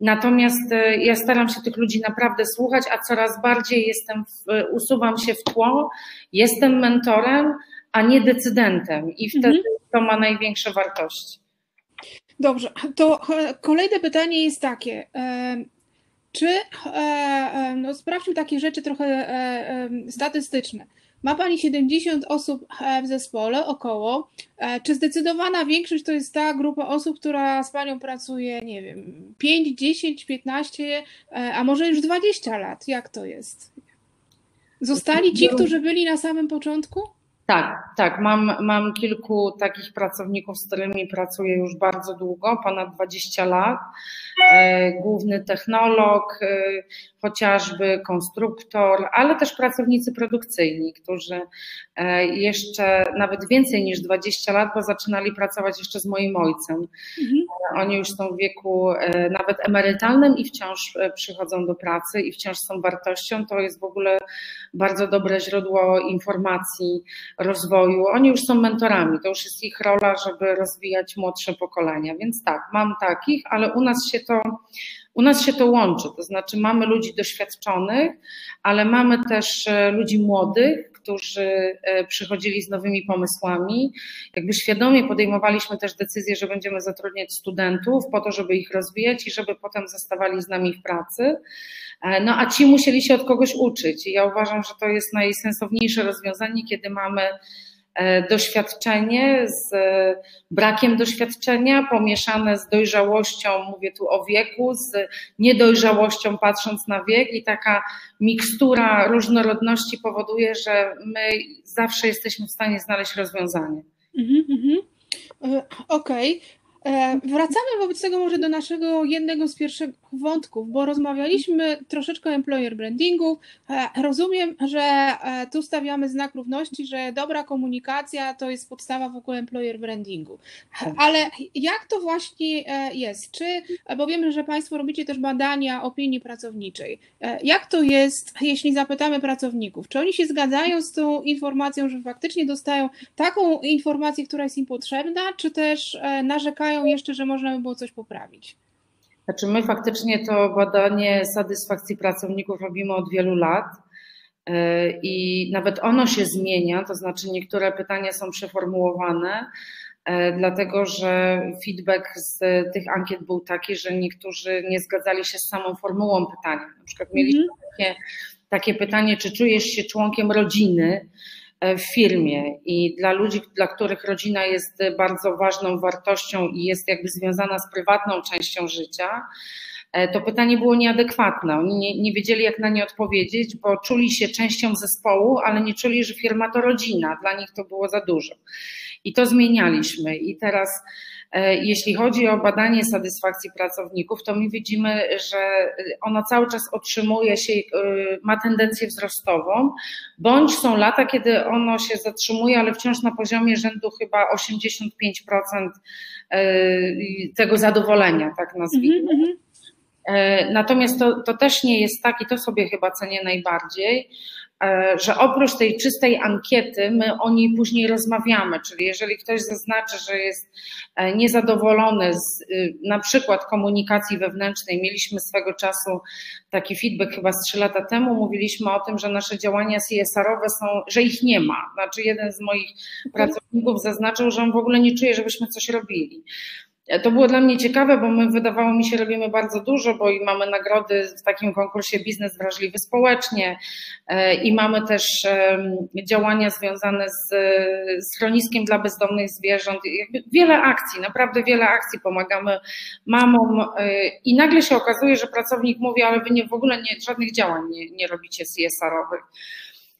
Natomiast e, ja staram się tych ludzi naprawdę słuchać, a coraz bardziej jestem, w, usuwam się w tło, jestem mentorem, a nie decydentem i wtedy mhm. to ma największe wartości. Dobrze, to e, kolejne pytanie jest takie. E, czy, e, no sprawdźmy takie rzeczy trochę statystyczne. Ma Pani 70 osób w zespole około. Czy zdecydowana większość to jest ta grupa osób, która z Panią pracuje, nie wiem, 5, 10, 15, a może już 20 lat? Jak to jest? Zostali ci, którzy byli na samym początku? Tak, tak. Mam, mam kilku takich pracowników, z którymi pracuję już bardzo długo, ponad 20 lat. E, główny technolog, e, chociażby konstruktor, ale też pracownicy produkcyjni, którzy e, jeszcze nawet więcej niż 20 lat, bo zaczynali pracować jeszcze z moim ojcem. Mhm. Oni już są w wieku nawet emerytalnym i wciąż przychodzą do pracy i wciąż są wartością. To jest w ogóle bardzo dobre źródło informacji, rozwoju. Oni już są mentorami, to już jest ich rola, żeby rozwijać młodsze pokolenia. Więc tak, mam takich, ale u nas się to u nas się to łączy, to znaczy mamy ludzi doświadczonych, ale mamy też e, ludzi młodych, którzy e, przychodzili z nowymi pomysłami. Jakby świadomie podejmowaliśmy też decyzję, że będziemy zatrudniać studentów po to, żeby ich rozwijać i żeby potem zostawali z nami w pracy. E, no a ci musieli się od kogoś uczyć. I ja uważam, że to jest najsensowniejsze rozwiązanie, kiedy mamy doświadczenie z e, brakiem doświadczenia, pomieszane z dojrzałością, mówię tu o wieku, z niedojrzałością patrząc na wiek i taka mikstura różnorodności powoduje, że my zawsze jesteśmy w stanie znaleźć rozwiązanie. Mm -hmm. Okej. Okay. E, wracamy wobec tego może do naszego jednego z pierwszych wątków, bo rozmawialiśmy troszeczkę o employer brandingu. E, rozumiem, że e, tu stawiamy znak równości, że dobra komunikacja to jest podstawa w ogóle employer brandingu. Tak. Ale jak to właśnie jest? Czy, bo wiemy, że Państwo robicie też badania opinii pracowniczej. Jak to jest, jeśli zapytamy pracowników? Czy oni się zgadzają z tą informacją, że faktycznie dostają taką informację, która jest im potrzebna, czy też narzekają jeszcze, że można by było coś poprawić? Znaczy my faktycznie to badanie satysfakcji pracowników robimy od wielu lat e, i nawet ono się zmienia, to znaczy niektóre pytania są przeformułowane, e, dlatego że feedback z tych ankiet był taki, że niektórzy nie zgadzali się z samą formułą pytania. Na przykład mieliśmy -hmm. takie, takie pytanie, czy czujesz się członkiem rodziny, w firmie i dla ludzi, dla których rodzina jest bardzo ważną wartością i jest jakby związana z prywatną częścią życia, E, to pytanie było nieadekwatne. Oni nie, nie wiedzieli, jak na nie odpowiedzieć, bo czuli się częścią zespołu, ale nie czuli, że firma to rodzina. Dla nich to było za dużo. I to zmienialiśmy. I teraz, e, jeśli chodzi o badanie satysfakcji pracowników, to my widzimy, że ona cały czas otrzymuje się, e, ma tendencję wzrostową, bądź są lata, kiedy ono się zatrzymuje, ale wciąż na poziomie rzędu chyba 85% tego zadowolenia, tak nazwijmy. Mm -hmm. E, natomiast to, to też nie jest tak, i to sobie chyba cenię najbardziej, e, że oprócz tej czystej ankiety my o niej później rozmawiamy, czyli jeżeli ktoś zaznaczy, że jest e, niezadowolony z na przykład komunikacji wewnętrznej, mieliśmy swego czasu taki feedback chyba z trzy lata temu, mówiliśmy o tym, że nasze działania CSR-owe są, że ich nie ma. Znaczy jeden z moich pracowników zaznaczył, że on w ogóle nie czuje, żebyśmy coś robili. To było dla mnie ciekawe, bo my wydawało mi się robimy bardzo dużo, bo i mamy nagrody w takim konkursie Biznes Wrażliwy Społecznie e, i mamy też działania związane z schroniskiem dla bezdomnych zwierząt. Wiele akcji, naprawdę wiele akcji pomagamy mamom e, i nagle się okazuje, że pracownik mówi, ale wy nie, w ogóle nie, żadnych działań nie, nie robicie CSR-owych.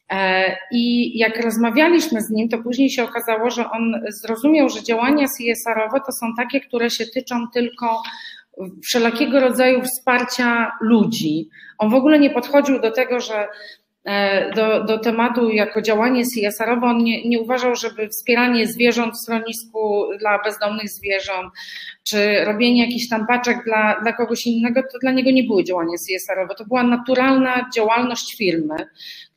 E, I jak rozmawialiśmy z nim, to później się okazało, że on zrozumiał, że działania CSR-owe to są takie, które się tyczą tylko wszelakiego rodzaju wsparcia ludzi. On w ogóle nie podchodził do tego, że do, do tematu jako działanie CSR-owe, on nie, nie uważał, żeby wspieranie zwierząt w schronisku dla bezdomnych zwierząt, czy robienie jakichś tam paczek dla, dla kogoś innego, to dla niego nie były działania CSR-owe. To była naturalna działalność firmy,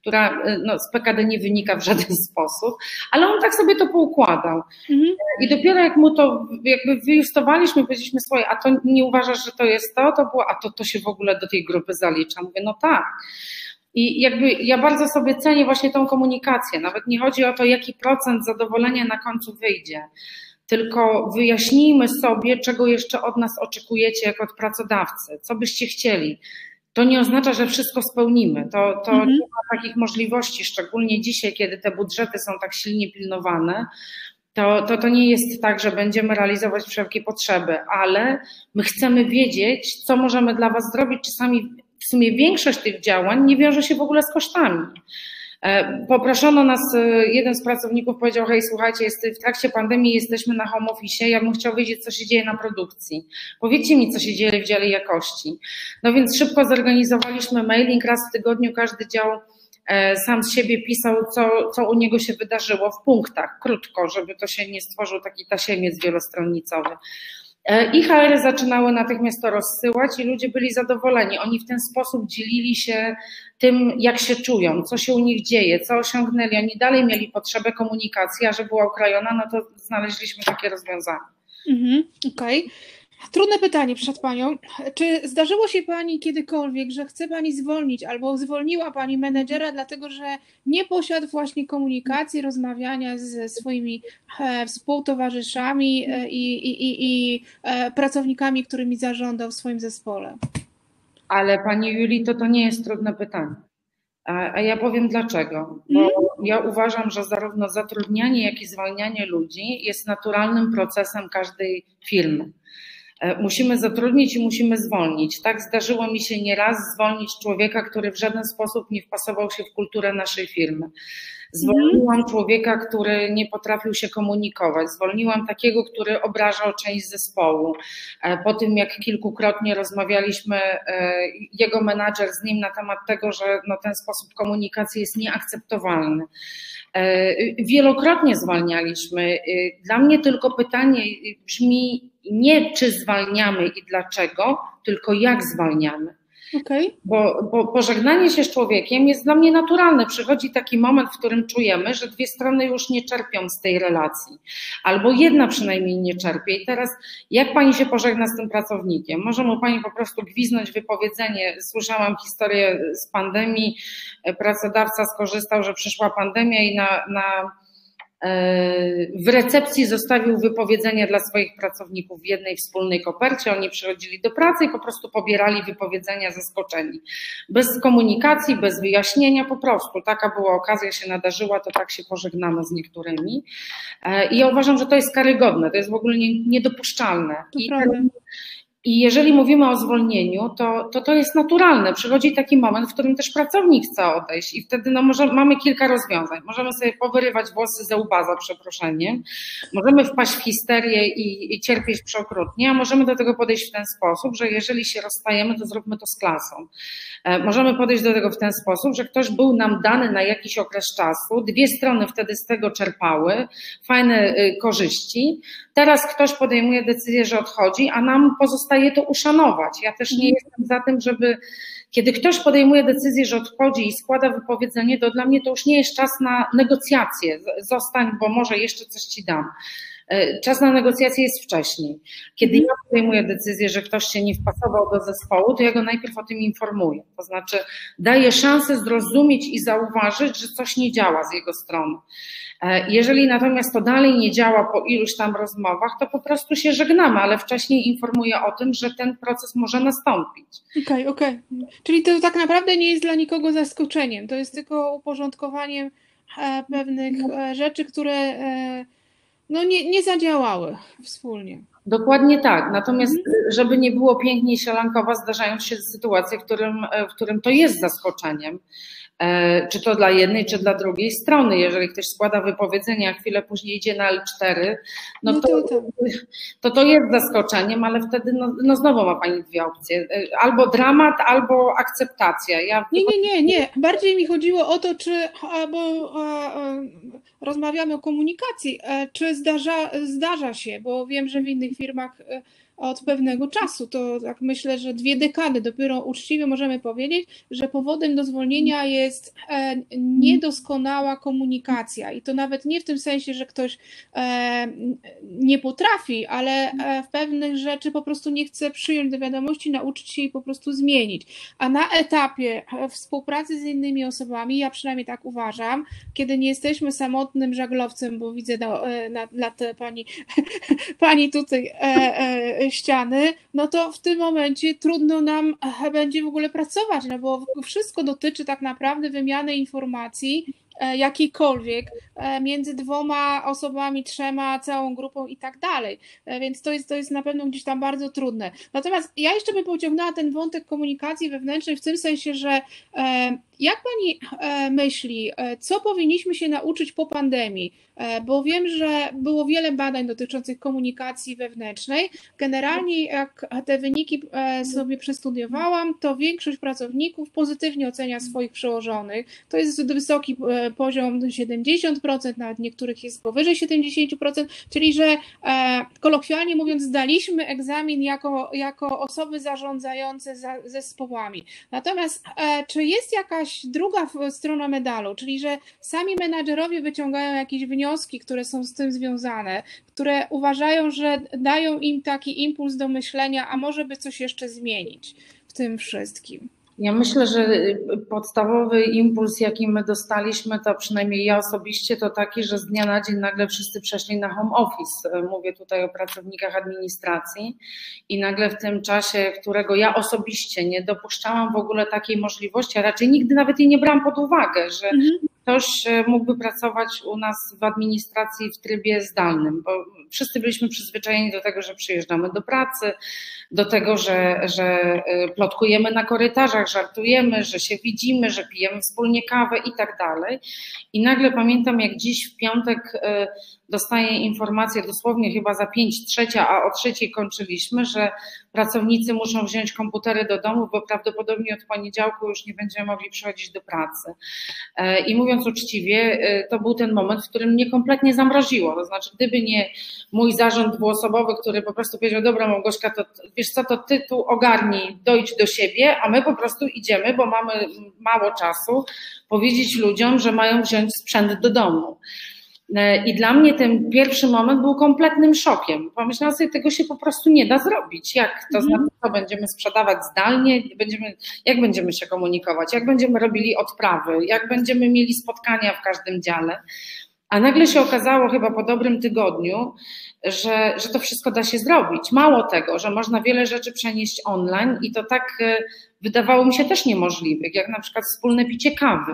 która y, no, z PKD nie wynika w żaden sposób, ale on tak sobie to poukładał. Mhm. I dopiero jak mu to jakby wyjustowaliśmy, powiedzieliśmy swoje, a to nie uważasz, że to jest to, to było, a to, to się w ogóle do tej grupy zalicza. Mówię, no tak. I jakby ja bardzo sobie cenię właśnie tą komunikację. Nawet nie chodzi o to, jaki procent zadowolenia na końcu wyjdzie tylko wyjaśnijmy sobie, czego jeszcze od nas oczekujecie jako od pracodawcy, co byście chcieli to nie oznacza, że wszystko spełnimy. To, to mhm. nie ma takich możliwości, szczególnie dzisiaj, kiedy te budżety są tak silnie pilnowane. To, to, to nie jest tak, że będziemy realizować wszelkie potrzeby, ale my chcemy wiedzieć, co możemy dla Was zrobić. Czasami sumie większość tych działań nie wiąże się w ogóle z kosztami. E, poproszono nas, e, jeden z pracowników powiedział, hej słuchajcie, jest, w trakcie pandemii jesteśmy na home office, ja bym chciał wiedzieć, co się dzieje na produkcji. Powiedzcie mi, co się dzieje w dziale jakości. No więc szybko zorganizowaliśmy mailing, raz w tygodniu każdy dział e, sam z siebie pisał, co, co u niego się wydarzyło w punktach, krótko, żeby to się nie stworzył taki tasiemiec wielostronicowy. I HR zaczynały natychmiast to rozsyłać i ludzie byli zadowoleni. Oni w ten sposób dzielili się tym, jak się czują, co się u nich dzieje, co osiągnęli. Oni dalej mieli potrzebę komunikacji, a że była ukrojona, no to znaleźliśmy takie rozwiązanie. Mhm, Okej. Okay. Trudne pytanie przed Panią. Czy zdarzyło się Pani kiedykolwiek, że chce Pani zwolnić albo zwolniła Pani menedżera, dlatego że nie posiadł właśnie komunikacji, rozmawiania ze swoimi e, współtowarzyszami e, i, i, i, i e, pracownikami, którymi zarządzał w swoim zespole? Ale Pani Juli, to to nie jest trudne pytanie. A, ja powiem dlaczego. Bo mm. ja uważam, że zarówno zatrudnianie, jak i zwalnianie ludzi jest naturalnym procesem każdej firmy. E, musimy zatrudnić i musimy zwolnić. Tak zdarzyło mi się nieraz zwolnić człowieka, który w żaden sposób nie wpasował się w kulturę naszej firmy. Zwolniłam człowieka, który nie potrafił się komunikować. Zwolniłam takiego, który obrażał część zespołu. E, po tym, jak kilkukrotnie rozmawialiśmy, e, jego menadżer z nim na temat tego, że no, ten sposób komunikacji jest nieakceptowalny. Wielokrotnie zwalnialiśmy. Dla mnie tylko pytanie brzmi, nie czy zwalniamy i dlaczego, tylko jak zwalniamy. Okay. Bo, bo pożegnanie się z człowiekiem jest dla mnie naturalne. Przychodzi taki moment, w którym czujemy, że dwie strony już nie czerpią z tej relacji, albo jedna przynajmniej nie czerpie. I teraz, jak pani się pożegna z tym pracownikiem? Może mu pani po prostu gwiznąć wypowiedzenie. Słyszałam historię z pandemii. Pracodawca skorzystał, że przyszła pandemia i na, na w recepcji zostawił wypowiedzenie dla swoich pracowników w jednej wspólnej kopercie. Oni przychodzili do pracy i po prostu pobierali wypowiedzenia zaskoczeni. Bez komunikacji, bez wyjaśnienia, po prostu. Taka była okazja, się nadarzyła, to tak się pożegnano z niektórymi. I ja uważam, że to jest karygodne, to jest w ogóle niedopuszczalne. I i jeżeli mówimy o zwolnieniu, to, to to jest naturalne. Przychodzi taki moment, w którym też pracownik chce odejść i wtedy no, może, mamy kilka rozwiązań. Możemy sobie powyrywać włosy ze łba za przeproszeniem, możemy wpaść w histerię i, i cierpieć przeokrutnie, a możemy do tego podejść w ten sposób, że jeżeli się rozstajemy, to zróbmy to z klasą. E, możemy podejść do tego w ten sposób, że ktoś był nam dany na jakiś okres czasu, dwie strony wtedy z tego czerpały, fajne y, korzyści. Teraz ktoś podejmuje decyzję, że odchodzi, a nam pozostaje to uszanować. Ja też nie jestem za tym, żeby kiedy ktoś podejmuje decyzję, że odchodzi i składa wypowiedzenie, to dla mnie to już nie jest czas na negocjacje. Zostań, bo może jeszcze coś ci dam. E, czas na negocjacje jest wcześniej. Kiedy ja podejmuję decyzję, że ktoś się nie wpasował do zespołu, to ja go najpierw o tym informuję. To znaczy daję szansę zrozumieć i zauważyć, że coś nie działa z jego strony. E, jeżeli natomiast to dalej nie działa po iluś tam rozmowach, to po prostu się żegnamy, ale wcześniej informuję o tym, że ten proces może nastąpić. Okej, okay, okej. Okay. Czyli to tak naprawdę nie jest dla nikogo zaskoczeniem, to jest tylko uporządkowaniem e, pewnych rzeczy, które no nie, nie zadziałały wspólnie. Dokładnie tak. Natomiast, mhm. żeby nie było pięknie sielankowa, zdarzają się sytuacje, w którym, w którym to jest zaskoczeniem. E, czy to dla jednej, czy dla drugiej strony. Jeżeli ktoś składa wypowiedzenie, a chwilę później idzie na L4, no, no to, to, to, jest zaskoczeniem, ale wtedy no, no znowu ma Pani dwie opcje. E, albo dramat, albo akceptacja. Ja... Nie, nie, nie, nie. Bardziej mi chodziło o to, czy bo a, a, rozmawiamy o komunikacji, e, czy zdarza, zdarza się, bo wiem, że w innych firmach od pewnego czasu. To tak myślę, że dwie dekady dopiero uczciwie możemy powiedzieć, że powodem do zwolnienia jest e, niedoskonała komunikacja. I to nawet nie w tym sensie, że ktoś e, nie potrafi, ale e, w pewnych rzeczy po prostu nie chce przyjąć do wiadomości, nauczyć się i po prostu zmienić. A na etapie współpracy z innymi osobami, ja przynajmniej tak uważam, kiedy nie jesteśmy samotnym żaglowcem, bo widzę na, na, na te pani, pani tutaj ściany, no to w tym momencie trudno nam e, będzie w ogóle pracować, no bo wszystko dotyczy tak naprawdę wymiany informacji E, jakiejkolwiek e, między dwoma osobami, trzema, całą grupą i tak dalej. E, więc to jest, to jest na pewno gdzieś tam bardzo trudne. Natomiast ja jeszcze bym pociągnęła ten wątek komunikacji wewnętrznej w tym sensie, że jak pani myśli, co powinniśmy się nauczyć po pandemii? Bo wiem, że było wiele badań dotyczących komunikacji wewnętrznej. Generalnie, jak te wyniki sobie przestudiowałam, to większość pracowników pozytywnie ocenia swoich przełożonych. To jest wysoki poziom 70%, nawet niektórych jest powyżej 70%, czyli że e, kolokwialnie mówiąc, zdaliśmy egzamin jako, jako osoby zarządzające za, zespołami. Natomiast e, czy jest jakaś druga strona medalu, czyli że sami menadżerowie wyciągają jakieś wnioski, które są z tym związane, które uważają, że dają im taki impuls do myślenia, a może by coś jeszcze zmienić w tym wszystkim? Ja myślę, że podstawowy impuls, jaki my dostaliśmy, to przynajmniej ja osobiście, to taki, że z dnia na dzień nagle wszyscy przeszli na home office. Mówię tutaj o pracownikach administracji i nagle w tym czasie, którego ja osobiście nie dopuszczałam w ogóle takiej możliwości, a raczej nigdy nawet jej nie brałam pod uwagę, że mhm ktoś e, mógłby pracować u nas w administracji w trybie zdalnym, bo wszyscy byliśmy przyzwyczajeni do tego, że przyjeżdżamy do pracy, do tego, że, że e, plotkujemy na korytarzach, żartujemy, że się widzimy, że pijemy wspólnie kawę i tak dalej. I nagle pamiętam, jak dziś w piątek e, dostaję informację dosłownie chyba za pięć trzecia, a o trzeciej kończyliśmy, że pracownicy muszą wziąć komputery do domu, bo prawdopodobnie od poniedziałku już nie będziemy mogli przychodzić do pracy. E, I mówiąc uczciwie, e, to był ten moment, w którym mnie kompletnie zamroziło. To znaczy, gdyby nie mój zarząd dwuosobowy, który po prostu powiedział, dobra Małgorzka, to wiesz co, to ty tu ogarnij, dojdź do siebie, a my po prostu idziemy, bo mamy mało czasu, powiedzieć ludziom, że mają wziąć sprzęt do domu. E, I dla mnie ten pierwszy moment był kompletnym szokiem. Pomyślałam sobie, tego się po prostu nie da zrobić. Jak to mhm. znaczy, co będziemy sprzedawać zdalnie, będziemy, jak będziemy się komunikować, jak będziemy robili odprawy, jak będziemy mieli spotkania w każdym dziale. A nagle się okazało chyba po dobrym tygodniu, że, że to wszystko da się zrobić. Mało tego, że można wiele rzeczy przenieść online i to tak e, wydawało mi się też niemożliwych, jak na przykład wspólne picie kawy.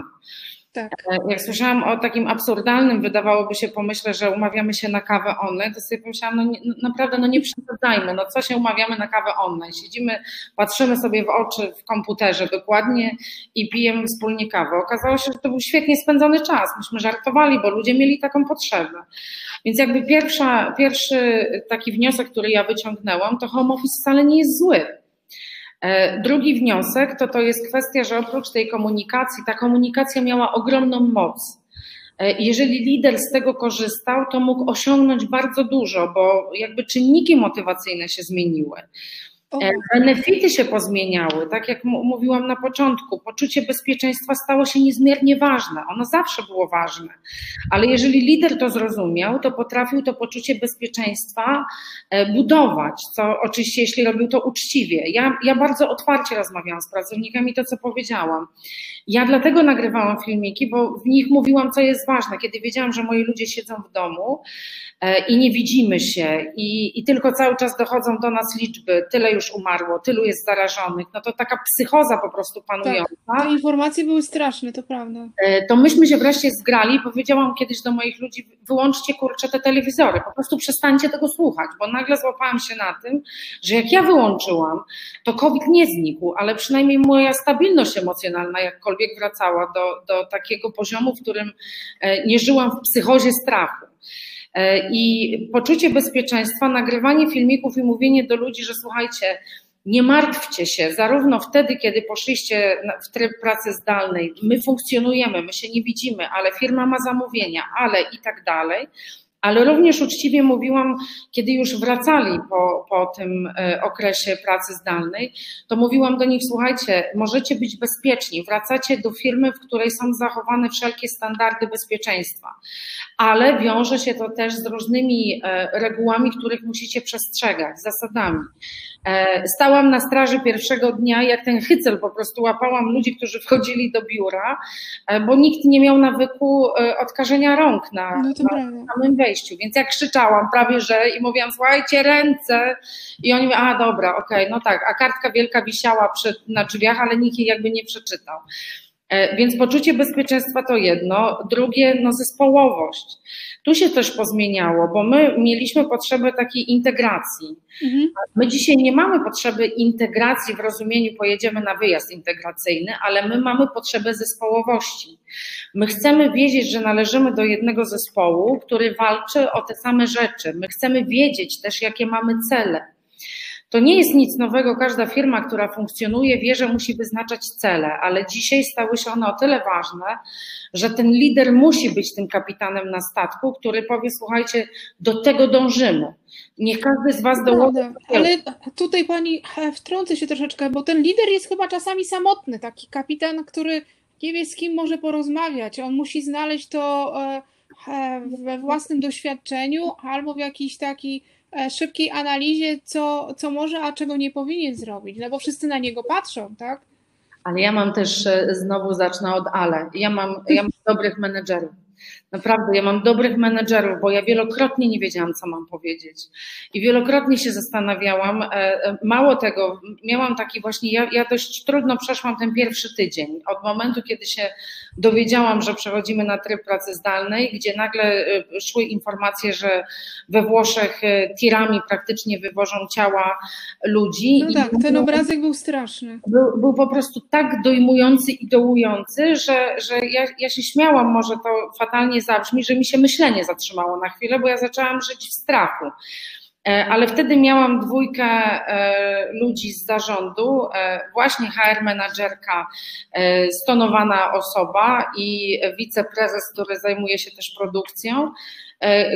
Tak. E, jak słyszałam o takim absurdalnym, wydawałoby się pomyśle, że umawiamy się na kawę online, to sobie pomyślałam, no nie, no naprawdę, no nie przesadzajmy, no co się umawiamy na kawę online? Siedzimy, patrzymy sobie w oczy w komputerze dokładnie i pijemy wspólnie kawę. Okazało się, że to był świetnie spędzony czas. Myśmy żartowali, bo ludzie mieli taką potrzebę. Więc jakby pierwsza, pierwszy taki wniosek, który ja wyciągnęłam, to home office wcale nie jest zły. E, drugi wniosek to to jest kwestia, że oprócz tej komunikacji, ta komunikacja miała ogromną moc. E, jeżeli lider z tego korzystał, to mógł osiągnąć bardzo dużo, bo jakby czynniki motywacyjne się zmieniły. E, benefity się pozmieniały, tak jak mówiłam na początku, poczucie bezpieczeństwa stało się niezmiernie ważne. Ono zawsze było ważne, ale jeżeli lider to zrozumiał, to potrafił to poczucie bezpieczeństwa e, budować, co oczywiście jeśli robił to uczciwie. Ja, ja bardzo otwarcie rozmawiałam z pracownikami, to co powiedziałam. Ja dlatego nagrywałam filmiki, bo w nich mówiłam, co jest ważne. Kiedy wiedziałam, że moi ludzie siedzą w domu e, i nie widzimy się i, i tylko cały czas dochodzą do nas liczby, tyle już umarło, tylu jest zarażonych, no to taka psychoza po prostu panująca. Tak, te informacje były straszne, to prawda. E, to myśmy się wreszcie zgrali, powiedziałam kiedyś do moich ludzi, wyłączcie kurczę te telewizory, po prostu przestańcie tego słuchać, bo nagle złapałam się na tym, że jak ja wyłączyłam, to COVID nie znikł, ale przynajmniej moja stabilność emocjonalna jakkolwiek wracała do, do takiego poziomu, w którym e, nie żyłam w psychozie strachu. E, I poczucie bezpieczeństwa, nagrywanie filmików i mówienie do ludzi, że słuchajcie, nie martwcie się, zarówno wtedy, kiedy poszliście w tryb pracy zdalnej, my funkcjonujemy, my się nie widzimy, ale firma ma zamówienia, ale i tak dalej ale również uczciwie mówiłam, kiedy już wracali po, po tym e, okresie pracy zdalnej, to mówiłam do nich, słuchajcie, możecie być bezpieczni, wracacie do firmy, w której są zachowane wszelkie standardy bezpieczeństwa, ale wiąże się to też z różnymi e, regułami, których musicie przestrzegać, zasadami. E, stałam na straży pierwszego dnia, jak ten hycel po prostu łapałam ludzi, którzy wchodzili do biura, bo nikt nie miał nawyku odkażenia rąk na, no na samym wejściu. Więc jak krzyczałam prawie, że i mówiłam, słuchajcie, ręce. I oni mówią, a dobra, okej, okay, no tak. A kartka wielka wisiała przed, na drzwiach, ale nikt jej jakby nie przeczytał. E, więc poczucie bezpieczeństwa to jedno, drugie no zespołowość. Tu się też pozmieniało, bo my mieliśmy potrzebę takiej integracji. Mhm. My dzisiaj nie mamy potrzeby integracji w rozumieniu pojedziemy na wyjazd integracyjny, ale my mamy potrzebę zespołowości. My chcemy wiedzieć, że należymy do jednego zespołu, który walczy o te same rzeczy. My chcemy wiedzieć też, jakie mamy cele. To nie jest nic nowego. Każda firma, która funkcjonuje, wie, że musi wyznaczać cele, ale dzisiaj stały się one o tyle ważne, że ten lider musi być tym kapitanem na statku, który powie: Słuchajcie, do tego dążymy. Niech każdy z Was dołączy. Ale tutaj pani wtrącę się troszeczkę, bo ten lider jest chyba czasami samotny, taki kapitan, który nie wie z kim może porozmawiać. On musi znaleźć to e, we własnym doświadczeniu albo w jakiś taki szybkiej analizie, co, co może, a czego nie powinien zrobić, no bo wszyscy na niego patrzą, tak? Ale ja mam też, e, znowu zacznę od ale, ja mam, ja mam dobrych menedżerów. Naprawdę, ja mam dobrych menedżerów, bo ja wielokrotnie nie wiedziałam, co mam powiedzieć. I wielokrotnie się zastanawiałam. E, e, mało tego, miałam taki właśnie, ja, ja dość trudno przeszłam ten pierwszy tydzień. Od momentu, kiedy się dowiedziałam, że przechodzimy na tryb pracy zdalnej, gdzie nagle e, szły informacje, że we Włoszech tirami praktycznie wywożą ciała ludzi. No tak, ten obrazek był straszny. Był, był po prostu tak dojmujący i dołujący, że, że ja, ja się śmiałam, może to fatalnie zabrzmi, że mi się myślenie zatrzymało na chwilę, bo ja zaczęłam żyć w strachu. E, ale wtedy miałam dwójkę e, ludzi z zarządu, e, właśnie HR menadżerka, stonowana osoba i wiceprezes, który zajmuje się też produkcją,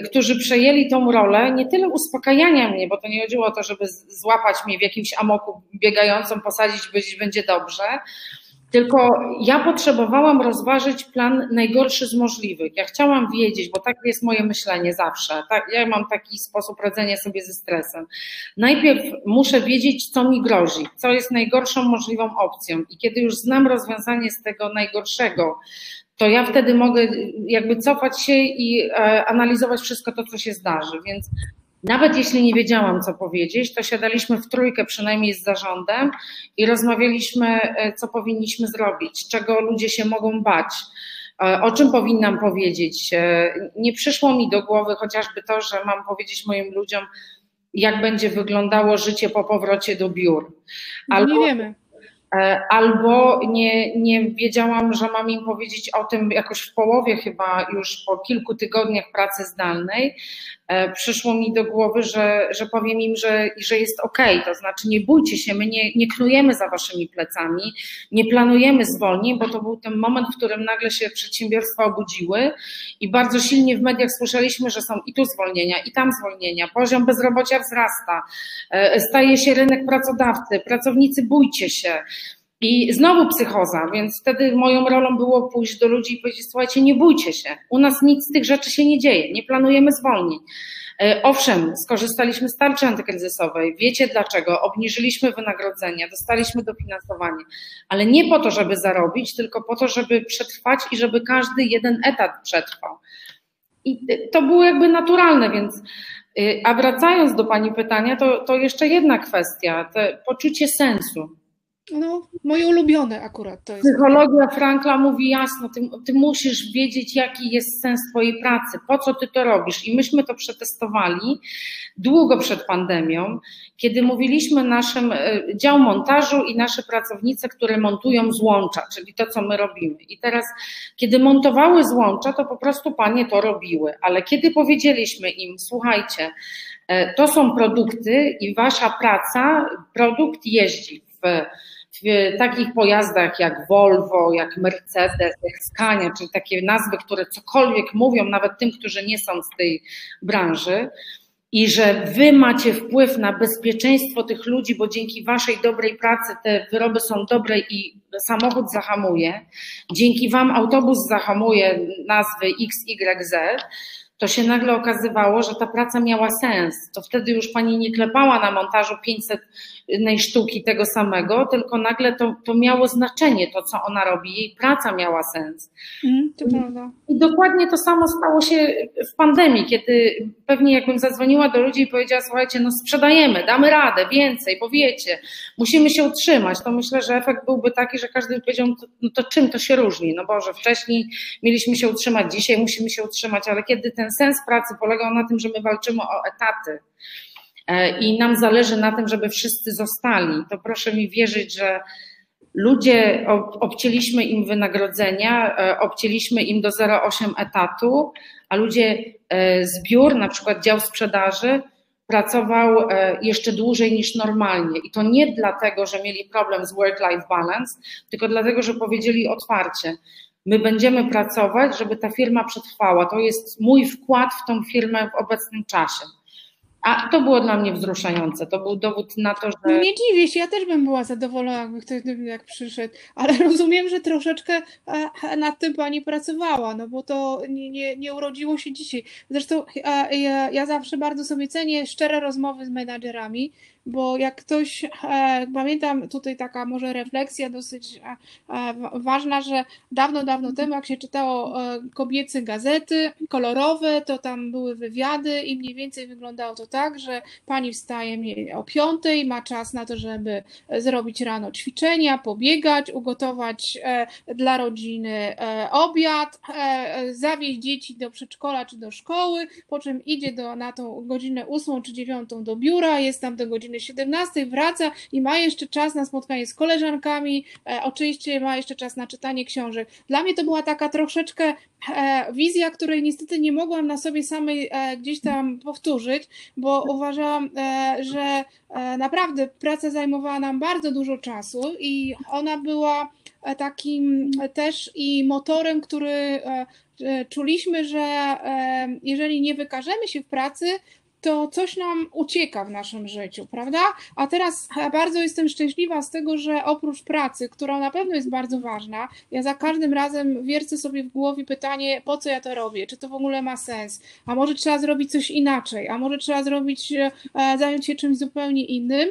którzy przejęli tą rolę nie tyle uspokajania mnie, bo to nie chodziło o to, żeby złapać mnie w jakimś amoku biegającą, posadzić, być będzie dobrze, tylko ja potrzebowałam rozważyć plan najgorszy z możliwych. Ja chciałam wiedzieć, bo takie jest moje myślenie zawsze. Tak, ja mam taki sposób radzenia sobie ze stresem. Najpierw muszę wiedzieć, co mi grozi, co jest najgorszą możliwą opcją. I kiedy już znam rozwiązanie z tego najgorszego, to ja wtedy mogę jakby cofać się i analizować wszystko to, co się zdarzy. Więc nawet jeśli nie wiedziałam, co powiedzieć, to siadaliśmy w trójkę przynajmniej z zarządem i rozmawialiśmy, co powinniśmy zrobić, czego ludzie się mogą bać o czym powinnam powiedzieć? Nie przyszło mi do głowy chociażby to, że mam powiedzieć moim ludziom, jak będzie wyglądało życie po powrocie do biur. Albo, nie wiemy. E, albo nie, nie wiedziałam, że mam im powiedzieć o tym jakoś w połowie, chyba już po kilku tygodniach pracy zdalnej, E, przyszło mi do głowy, że, że powiem im, że, że jest ok, to znaczy nie bójcie się, my nie, nie knujemy za waszymi plecami, nie planujemy zwolnień, bo to był ten moment, w którym nagle się przedsiębiorstwa obudziły i bardzo silnie w mediach słyszeliśmy, że są i tu zwolnienia, i tam zwolnienia, poziom bezrobocia wzrasta, e, staje się rynek pracodawcy, pracownicy bójcie się. I znowu psychoza, więc wtedy moją rolą było pójść do ludzi i powiedzieć: Słuchajcie, nie bójcie się, u nas nic z tych rzeczy się nie dzieje, nie planujemy zwolnień. E, owszem, skorzystaliśmy z tarczy antykryzysowej. Wiecie dlaczego? Obniżyliśmy wynagrodzenia, dostaliśmy dofinansowanie, ale nie po to, żeby zarobić, tylko po to, żeby przetrwać i żeby każdy jeden etat przetrwał. I to było jakby naturalne, więc. E, a wracając do Pani pytania, to, to jeszcze jedna kwestia, to poczucie sensu. No, moje ulubione akurat to jest. Psychologia Frankla mówi jasno, ty, ty, musisz wiedzieć, jaki jest sens Twojej pracy, po co Ty to robisz. I myśmy to przetestowali długo przed pandemią, kiedy mówiliśmy naszym e, dział montażu i nasze pracownice, które montują złącza, czyli to, co my robimy. I teraz, kiedy montowały złącza, to po prostu panie to robiły, ale kiedy powiedzieliśmy im, słuchajcie, e, to są produkty i wasza praca, produkt jeździ w takich pojazdach jak Volvo, jak Mercedes, jak Scania, czyli takie nazwy, które cokolwiek mówią nawet tym, którzy nie są z tej branży, i że wy macie wpływ na bezpieczeństwo tych ludzi, bo dzięki waszej dobrej pracy te wyroby są dobre i samochód zahamuje, dzięki wam autobus zahamuje nazwy XYZ, to się nagle okazywało, że ta praca miała sens. To wtedy już pani nie klepała na montażu 500 sztuki tego samego, tylko nagle to, to miało znaczenie, to co ona robi, jej praca miała sens. Mm. I dokładnie to samo stało się w pandemii, kiedy pewnie jakbym zadzwoniła do ludzi i powiedziała, słuchajcie, no sprzedajemy, damy radę, więcej, powiecie, musimy się utrzymać, to myślę, że efekt byłby taki, że każdy by powiedział, no to, czym to się różni? No Boże, wcześniej mieliśmy się utrzymać, dzisiaj musimy się utrzymać, ale kiedy ten sens pracy polegał na tym, że my walczymy o etaty, E, i nam zależy na tym, żeby wszyscy zostali, to proszę mi wierzyć, że ludzie, obcięliśmy im wynagrodzenia, e, obcięliśmy im do 0,8 etatu, a ludzie e, z biur, na przykład dział sprzedaży, pracował jeszcze dłużej niż normalnie. I to nie dlatego, że mieli problem z work-life balance, tylko dlatego, że powiedzieli otwarcie, my będziemy pracować, żeby ta firma przetrwała. To jest mój wkład w tą firmę w obecnym czasie. A to było dla mnie wzruszające. To był dowód na to, że. Nie dziwię się, ja też bym była zadowolona, jakby ktoś jak przyszedł, ale rozumiem, że troszeczkę nad tym pani pracowała, no bo to nie, nie, nie urodziło się dzisiaj. Zresztą ja, ja zawsze bardzo sobie cenię szczere rozmowy z menadżerami, bo jak ktoś, e, pamiętam tutaj taka może refleksja dosyć e, e, ważna, że dawno, dawno temu, jak się czytało kobiece gazety kolorowe, to tam były wywiady i mniej więcej wyglądało to tak, że pani wstaje o piątej, ma czas na to, żeby zrobić rano ćwiczenia, pobiegać, ugotować dla rodziny obiad, zawieźć dzieci do przedszkola czy do szkoły, po czym idzie do, na tą godzinę ósmą czy dziewiątą do biura, jest tam do godziny godziny 17 wraca i ma jeszcze czas na spotkanie z koleżankami, e, oczywiście ma jeszcze czas na czytanie książek. Dla mnie to była taka troszeczkę e, wizja, której niestety nie mogłam na sobie samej e, gdzieś tam powtórzyć, bo uważałam, e, że naprawdę praca zajmowała nam bardzo dużo czasu i ona była takim też i motorem, który czuliśmy, że jeżeli nie wykażemy się w pracy, to coś nam ucieka w naszym życiu, prawda? A teraz bardzo jestem szczęśliwa z tego, że oprócz pracy, która na pewno jest bardzo ważna, ja za każdym razem wiercę sobie w głowie pytanie, po co ja to robię, czy to w ogóle ma sens, a może trzeba zrobić coś inaczej, a może trzeba zrobić, e, zająć się czymś zupełnie innym.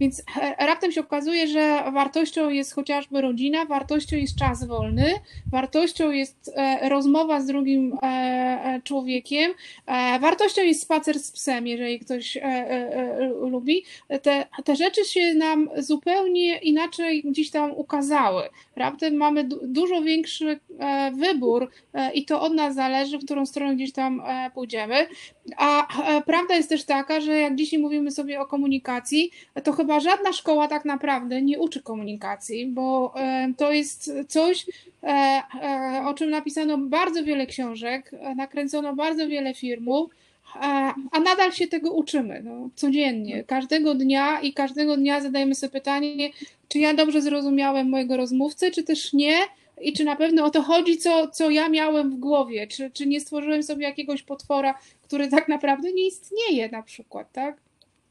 Więc e, raptem się okazuje, że wartością jest chociażby rodzina, wartością jest czas wolny, wartością jest e, rozmowa z drugim e, człowiekiem, wartością jest spacer z psem, jeżeli ktoś lubi. Te, te rzeczy się nam zupełnie inaczej gdzieś tam ukazały. Raptem mamy dużo większy wybór i to od nas zależy, w którą stronę gdzieś tam pójdziemy. A prawda jest też taka, że jak dzisiaj mówimy sobie o komunikacji, to chyba żadna szkoła tak naprawdę nie uczy komunikacji, bo e, to jest coś, e, e, o czym napisano bardzo wiele książek, nakręcono bardzo wiele filmów, a nadal się tego uczymy no, codziennie, każdego dnia i każdego dnia zadajemy sobie pytanie, czy ja dobrze zrozumiałem mojego rozmówcę, czy też nie, i czy na pewno o to chodzi, co, co ja miałem w głowie, czy, czy nie stworzyłem sobie jakiegoś potwora, który tak naprawdę nie istnieje na przykład, tak?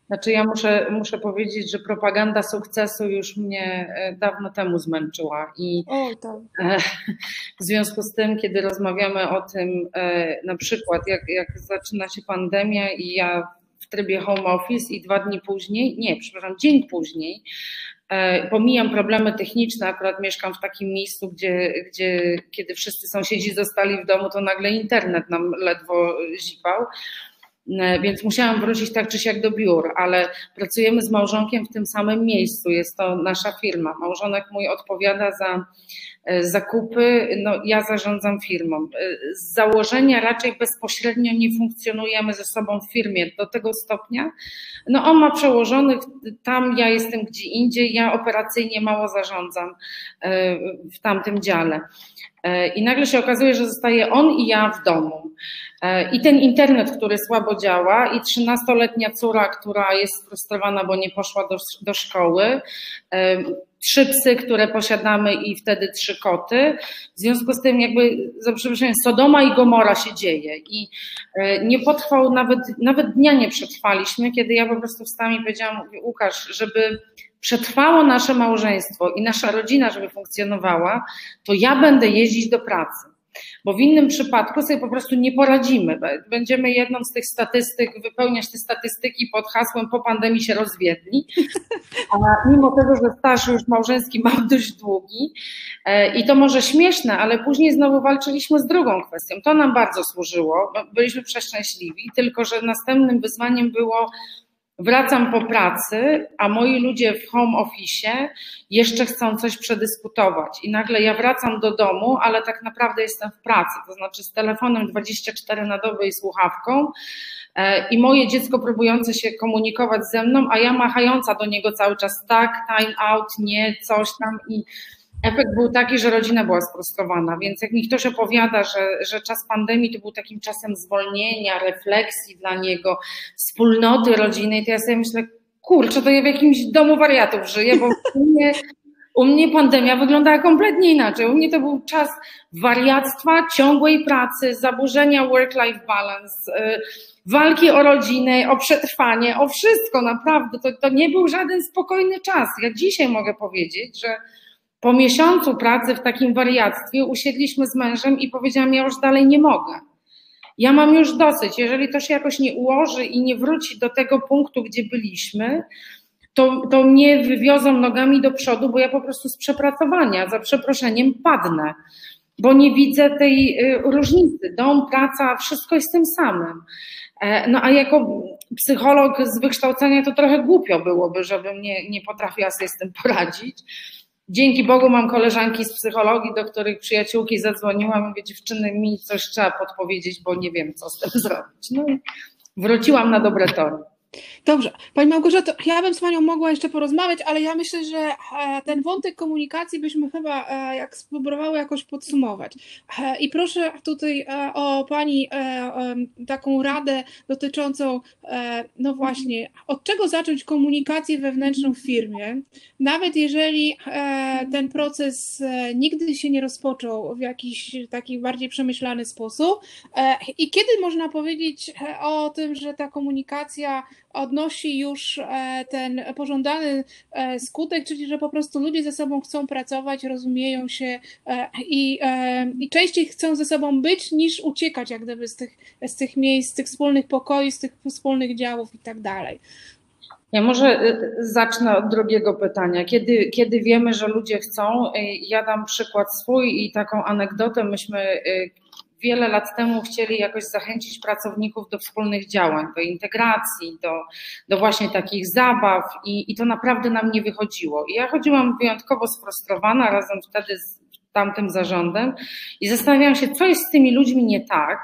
Znaczy ja muszę, muszę powiedzieć, że propaganda sukcesu już mnie e, dawno temu zmęczyła i tak. E, w związku z tym, kiedy rozmawiamy o tym e, na przykład, jak, jak zaczyna się pandemia i ja w trybie home office i dwa dni później, nie, przepraszam, dzień później, pomijam problemy techniczne, akurat mieszkam w takim miejscu, gdzie, gdzie kiedy wszyscy sąsiedzi zostali w domu, to nagle internet nam ledwo zipał, więc musiałam wrócić tak czy siak do biur, ale pracujemy z małżonkiem w tym samym miejscu. Jest to nasza firma. Małżonek mój odpowiada za e, zakupy, no ja zarządzam firmą. E, z założenia raczej bezpośrednio nie funkcjonujemy ze sobą w firmie do tego stopnia. No on ma przełożonych tam, ja jestem gdzie indziej, ja operacyjnie mało zarządzam w tamtym dziale. I nagle się okazuje, że zostaje on i ja w domu. I ten internet, który słabo działa, i 13-letnia córa, która jest frustrowana, bo nie poszła do, do szkoły, trzy psy, które posiadamy i wtedy trzy koty. W związku z tym, jakby, za przeproszeniem, Sodoma i Gomora się dzieje. I e, nie potrwał, nawet, nawet dnia nie przetrwaliśmy, kiedy ja po prostu wstałam i powiedziałam, Łukasz, żeby przetrwało nasze małżeństwo i nasza rodzina, żeby funkcjonowała, to ja będę jeździć do pracy bo w innym przypadku sobie po prostu nie poradzimy. Będziemy jedną z tych statystyk, wypełniać te statystyki pod hasłem po pandemii się rozwiedli, a mimo tego, że staż już małżeński mam dość długi e, i to może śmieszne, ale później znowu walczyliśmy z drugą kwestią. To nam bardzo służyło, byliśmy przeszczęśliwi, tylko że następnym wyzwaniem było Wracam po pracy, a moi ludzie w home office jeszcze chcą coś przedyskutować. I nagle ja wracam do domu, ale tak naprawdę jestem w pracy, to znaczy z telefonem 24 na dobę i słuchawką. E, I moje dziecko próbujące się komunikować ze mną, a ja machająca do niego cały czas tak, time out, nie, coś tam i efekt był taki, że rodzina była sfrustrowana, więc jak mi ktoś opowiada, że, że czas pandemii to był takim czasem zwolnienia, refleksji dla niego, wspólnoty rodzinnej, to ja sobie myślę, kurczę, to ja w jakimś domu wariatów żyję, bo u mnie, u mnie pandemia wyglądała kompletnie inaczej. U mnie to był czas wariactwa, ciągłej pracy, zaburzenia work-life balance, y, walki o rodzinę, o przetrwanie, o wszystko naprawdę. To, to nie był żaden spokojny czas. Ja dzisiaj mogę powiedzieć, że po miesiącu pracy w takim wariactwie usiedliśmy z mężem i powiedziałam, ja już dalej nie mogę. Ja mam już dosyć. Jeżeli to się jakoś nie ułoży i nie wróci do tego punktu, gdzie byliśmy, to, to mnie wywiozą nogami do przodu, bo ja po prostu z przepracowania, za przeproszeniem, padnę, bo nie widzę tej y, różnicy. Dom, praca, wszystko jest tym samym. E, no a jako psycholog z wykształcenia to trochę głupio byłoby, żebym nie, nie potrafiła sobie z tym poradzić. Dzięki Bogu mam koleżanki z psychologii, do których przyjaciółki zadzwoniłam, mówię, dziewczyny, mi coś trzeba podpowiedzieć, bo nie wiem, co z tym zrobić. No i wróciłam na dobre tory. Dobrze. Pani Małgorzato, ja bym z Panią mogła jeszcze porozmawiać, ale ja myślę, że e, ten wątek komunikacji byśmy chyba e, jak spróbowały jakoś podsumować. E, I proszę tutaj o Pani taką radę dotyczącą, no właśnie, od czego zacząć komunikację wewnętrzną w firmie, nawet jeżeli ten proces nigdy się nie rozpoczął w jakiś taki bardziej przemyślany sposób i kiedy można powiedzieć o tym, że ta komunikacja odnosi już e, ten pożądany e, skutek, czyli że po prostu ludzie ze sobą chcą pracować, rozumieją się e, i, i częściej chcą ze sobą być niż uciekać jak gdyby z tych, z tych miejsc, z tych wspólnych pokoi, z tych wspólnych działów i tak dalej. Ja może zacznę od drugiego pytania. Kiedy, kiedy wiemy, że ludzie chcą, ja dam przykład swój i taką anegdotę. Myśmy wiele lat temu chcieli jakoś zachęcić pracowników do wspólnych działań, do integracji, do, do właśnie takich zabaw i, i to naprawdę nam nie wychodziło. I ja chodziłam wyjątkowo sfrustrowana razem wtedy z tamtym zarządem i zastanawiałam się, co jest z tymi ludźmi nie tak,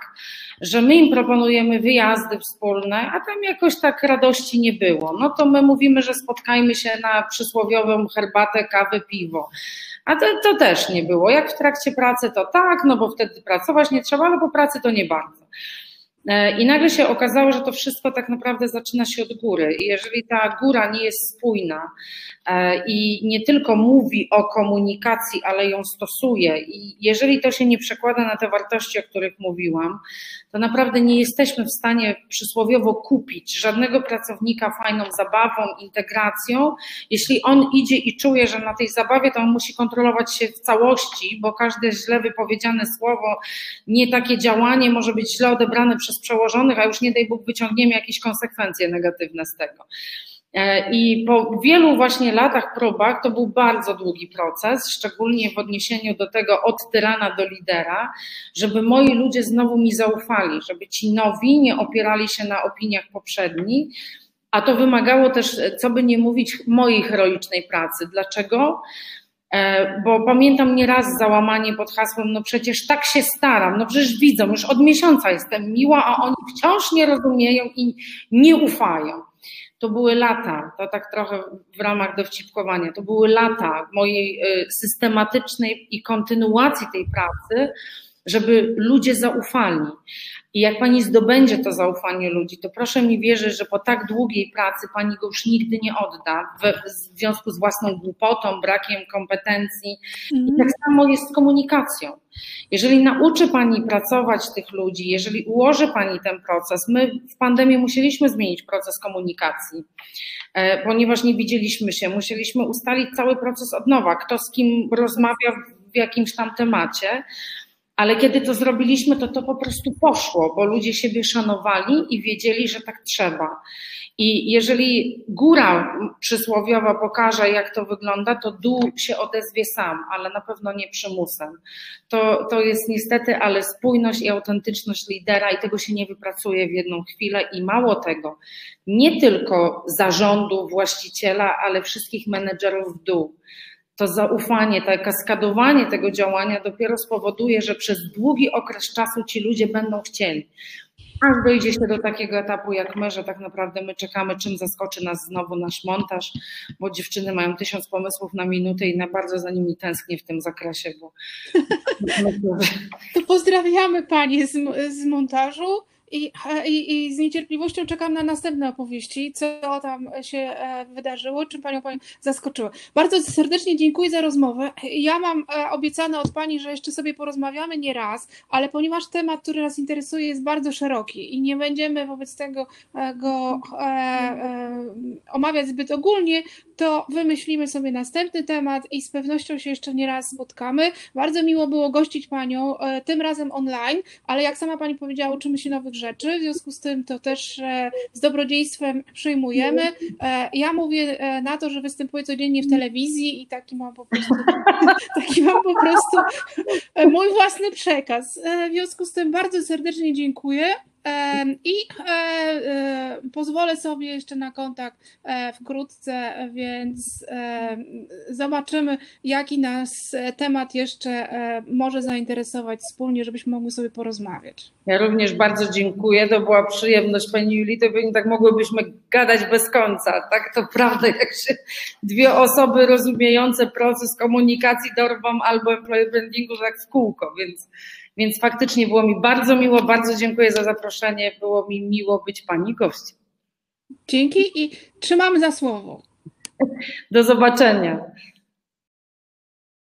że my im proponujemy wyjazdy wspólne, a tam jakoś tak radości nie było. No to my mówimy, że spotkajmy się na przysłowiową herbatę, kawę, piwo. A to, to też nie było. Jak w trakcie pracy to tak, no bo wtedy pracować nie trzeba, ale po pracy to nie bardzo. E, I nagle się okazało, że to wszystko tak naprawdę zaczyna się od góry. I jeżeli ta góra nie jest spójna i nie tylko mówi o komunikacji, ale ją stosuje, i jeżeli to się nie przekłada na te wartości, o których mówiłam, to naprawdę nie jesteśmy w stanie przysłowiowo kupić żadnego pracownika fajną zabawą, integracją, jeśli on idzie i czuje, że na tej zabawie to on musi kontrolować się w całości, bo każde źle wypowiedziane słowo, nie takie działanie może być źle odebrane przez przełożonych, a już nie daj Bóg wyciągniemy jakieś konsekwencje negatywne z tego. E, I po wielu właśnie latach próbach to był bardzo długi proces, szczególnie w odniesieniu do tego od tyrana do lidera, żeby moi ludzie znowu mi zaufali, żeby ci nowi nie opierali się na opiniach poprzednich, a to wymagało też, co by nie mówić, mojej heroicznej pracy. Dlaczego? E, bo pamiętam nieraz załamanie pod hasłem, no przecież tak się staram, no przecież widzą, już od miesiąca jestem miła, a oni wciąż nie rozumieją i nie ufają. To były lata, to tak trochę w ramach dowcipkowania, to były lata mojej y, systematycznej i kontynuacji tej pracy, żeby ludzie zaufali. I jak pani zdobędzie to zaufanie ludzi, to proszę mi wierzyć, że po tak długiej pracy pani go już nigdy nie odda w, związku z własną głupotą, brakiem kompetencji. I mhm. tak samo jest z komunikacją. Jeżeli nauczy pani pracować tych ludzi, jeżeli ułoży pani ten proces, my w pandemii musieliśmy zmienić proces komunikacji, e, ponieważ nie widzieliśmy się, musieliśmy ustalić cały proces od nowa, kto z kim rozmawia w jakimś tam temacie ale kiedy to zrobiliśmy, to to po prostu poszło, bo ludzie siebie szanowali i wiedzieli, że tak trzeba. I jeżeli góra przysłowiowa pokaże, jak to wygląda, to dół się odezwie sam, ale na pewno nie przymusem. To, to jest niestety, ale spójność i autentyczność lidera i tego się nie wypracuje w jedną chwilę i mało tego, nie tylko zarządu, właściciela, ale wszystkich menedżerów w dół to zaufanie, to kaskadowanie tego działania dopiero spowoduje, że przez długi okres czasu ci ludzie będą chcieli. Aż dojdzie się do takiego etapu jak my, że tak naprawdę my czekamy, czym zaskoczy nas znowu nasz montaż, bo dziewczyny mają tysiąc pomysłów na minutę i na bardzo za nimi tęsknię w tym zakresie. Bo... To pozdrawiamy Panie z, z montażu. I, i, I, z niecierpliwością czekam na następne opowieści, co tam się e, wydarzyło, czym Panią Panią zaskoczyło. Bardzo serdecznie dziękuję za rozmowę. Ja mam e, obiecane od Pani, że jeszcze sobie porozmawiamy nie raz, ale ponieważ temat, który nas interesuje, jest bardzo szeroki i nie będziemy wobec tego e, go omawiać zbyt ogólnie, to wymyślimy sobie następny temat i z pewnością się jeszcze nie raz spotkamy. Bardzo miło było gościć Panią, tym razem online, ale jak sama Pani powiedziała, uczymy się nowych rzeczy, w związku z tym to też e, z dobrodziejstwem przyjmujemy. E, ja mówię e, na to, że występuję codziennie w telewizji i taki mam po prostu, taki mam po prostu mój własny przekaz. W związku z tym bardzo serdecznie dziękuję. I e, e, pozwolę sobie jeszcze na kontakt e, wkrótce, więc zobaczymy, jaki nas temat jeszcze może zainteresować wspólnie, żebyśmy mogli sobie porozmawiać. Ja również bardzo dziękuję. To była przyjemność Pani Julii. To pewnie tak mogłybyśmy gadać bez końca. Tak to prawda, jak się dwie osoby rozumiejące proces komunikacji dorwą albo employer brandingu, że tak w kółko, więc więc faktycznie było mi bardzo miło, bardzo dziękuję za zaproszenie. Było mi miło być Pani gościem. Dzięki i trzymamy za słowo. Do zobaczenia.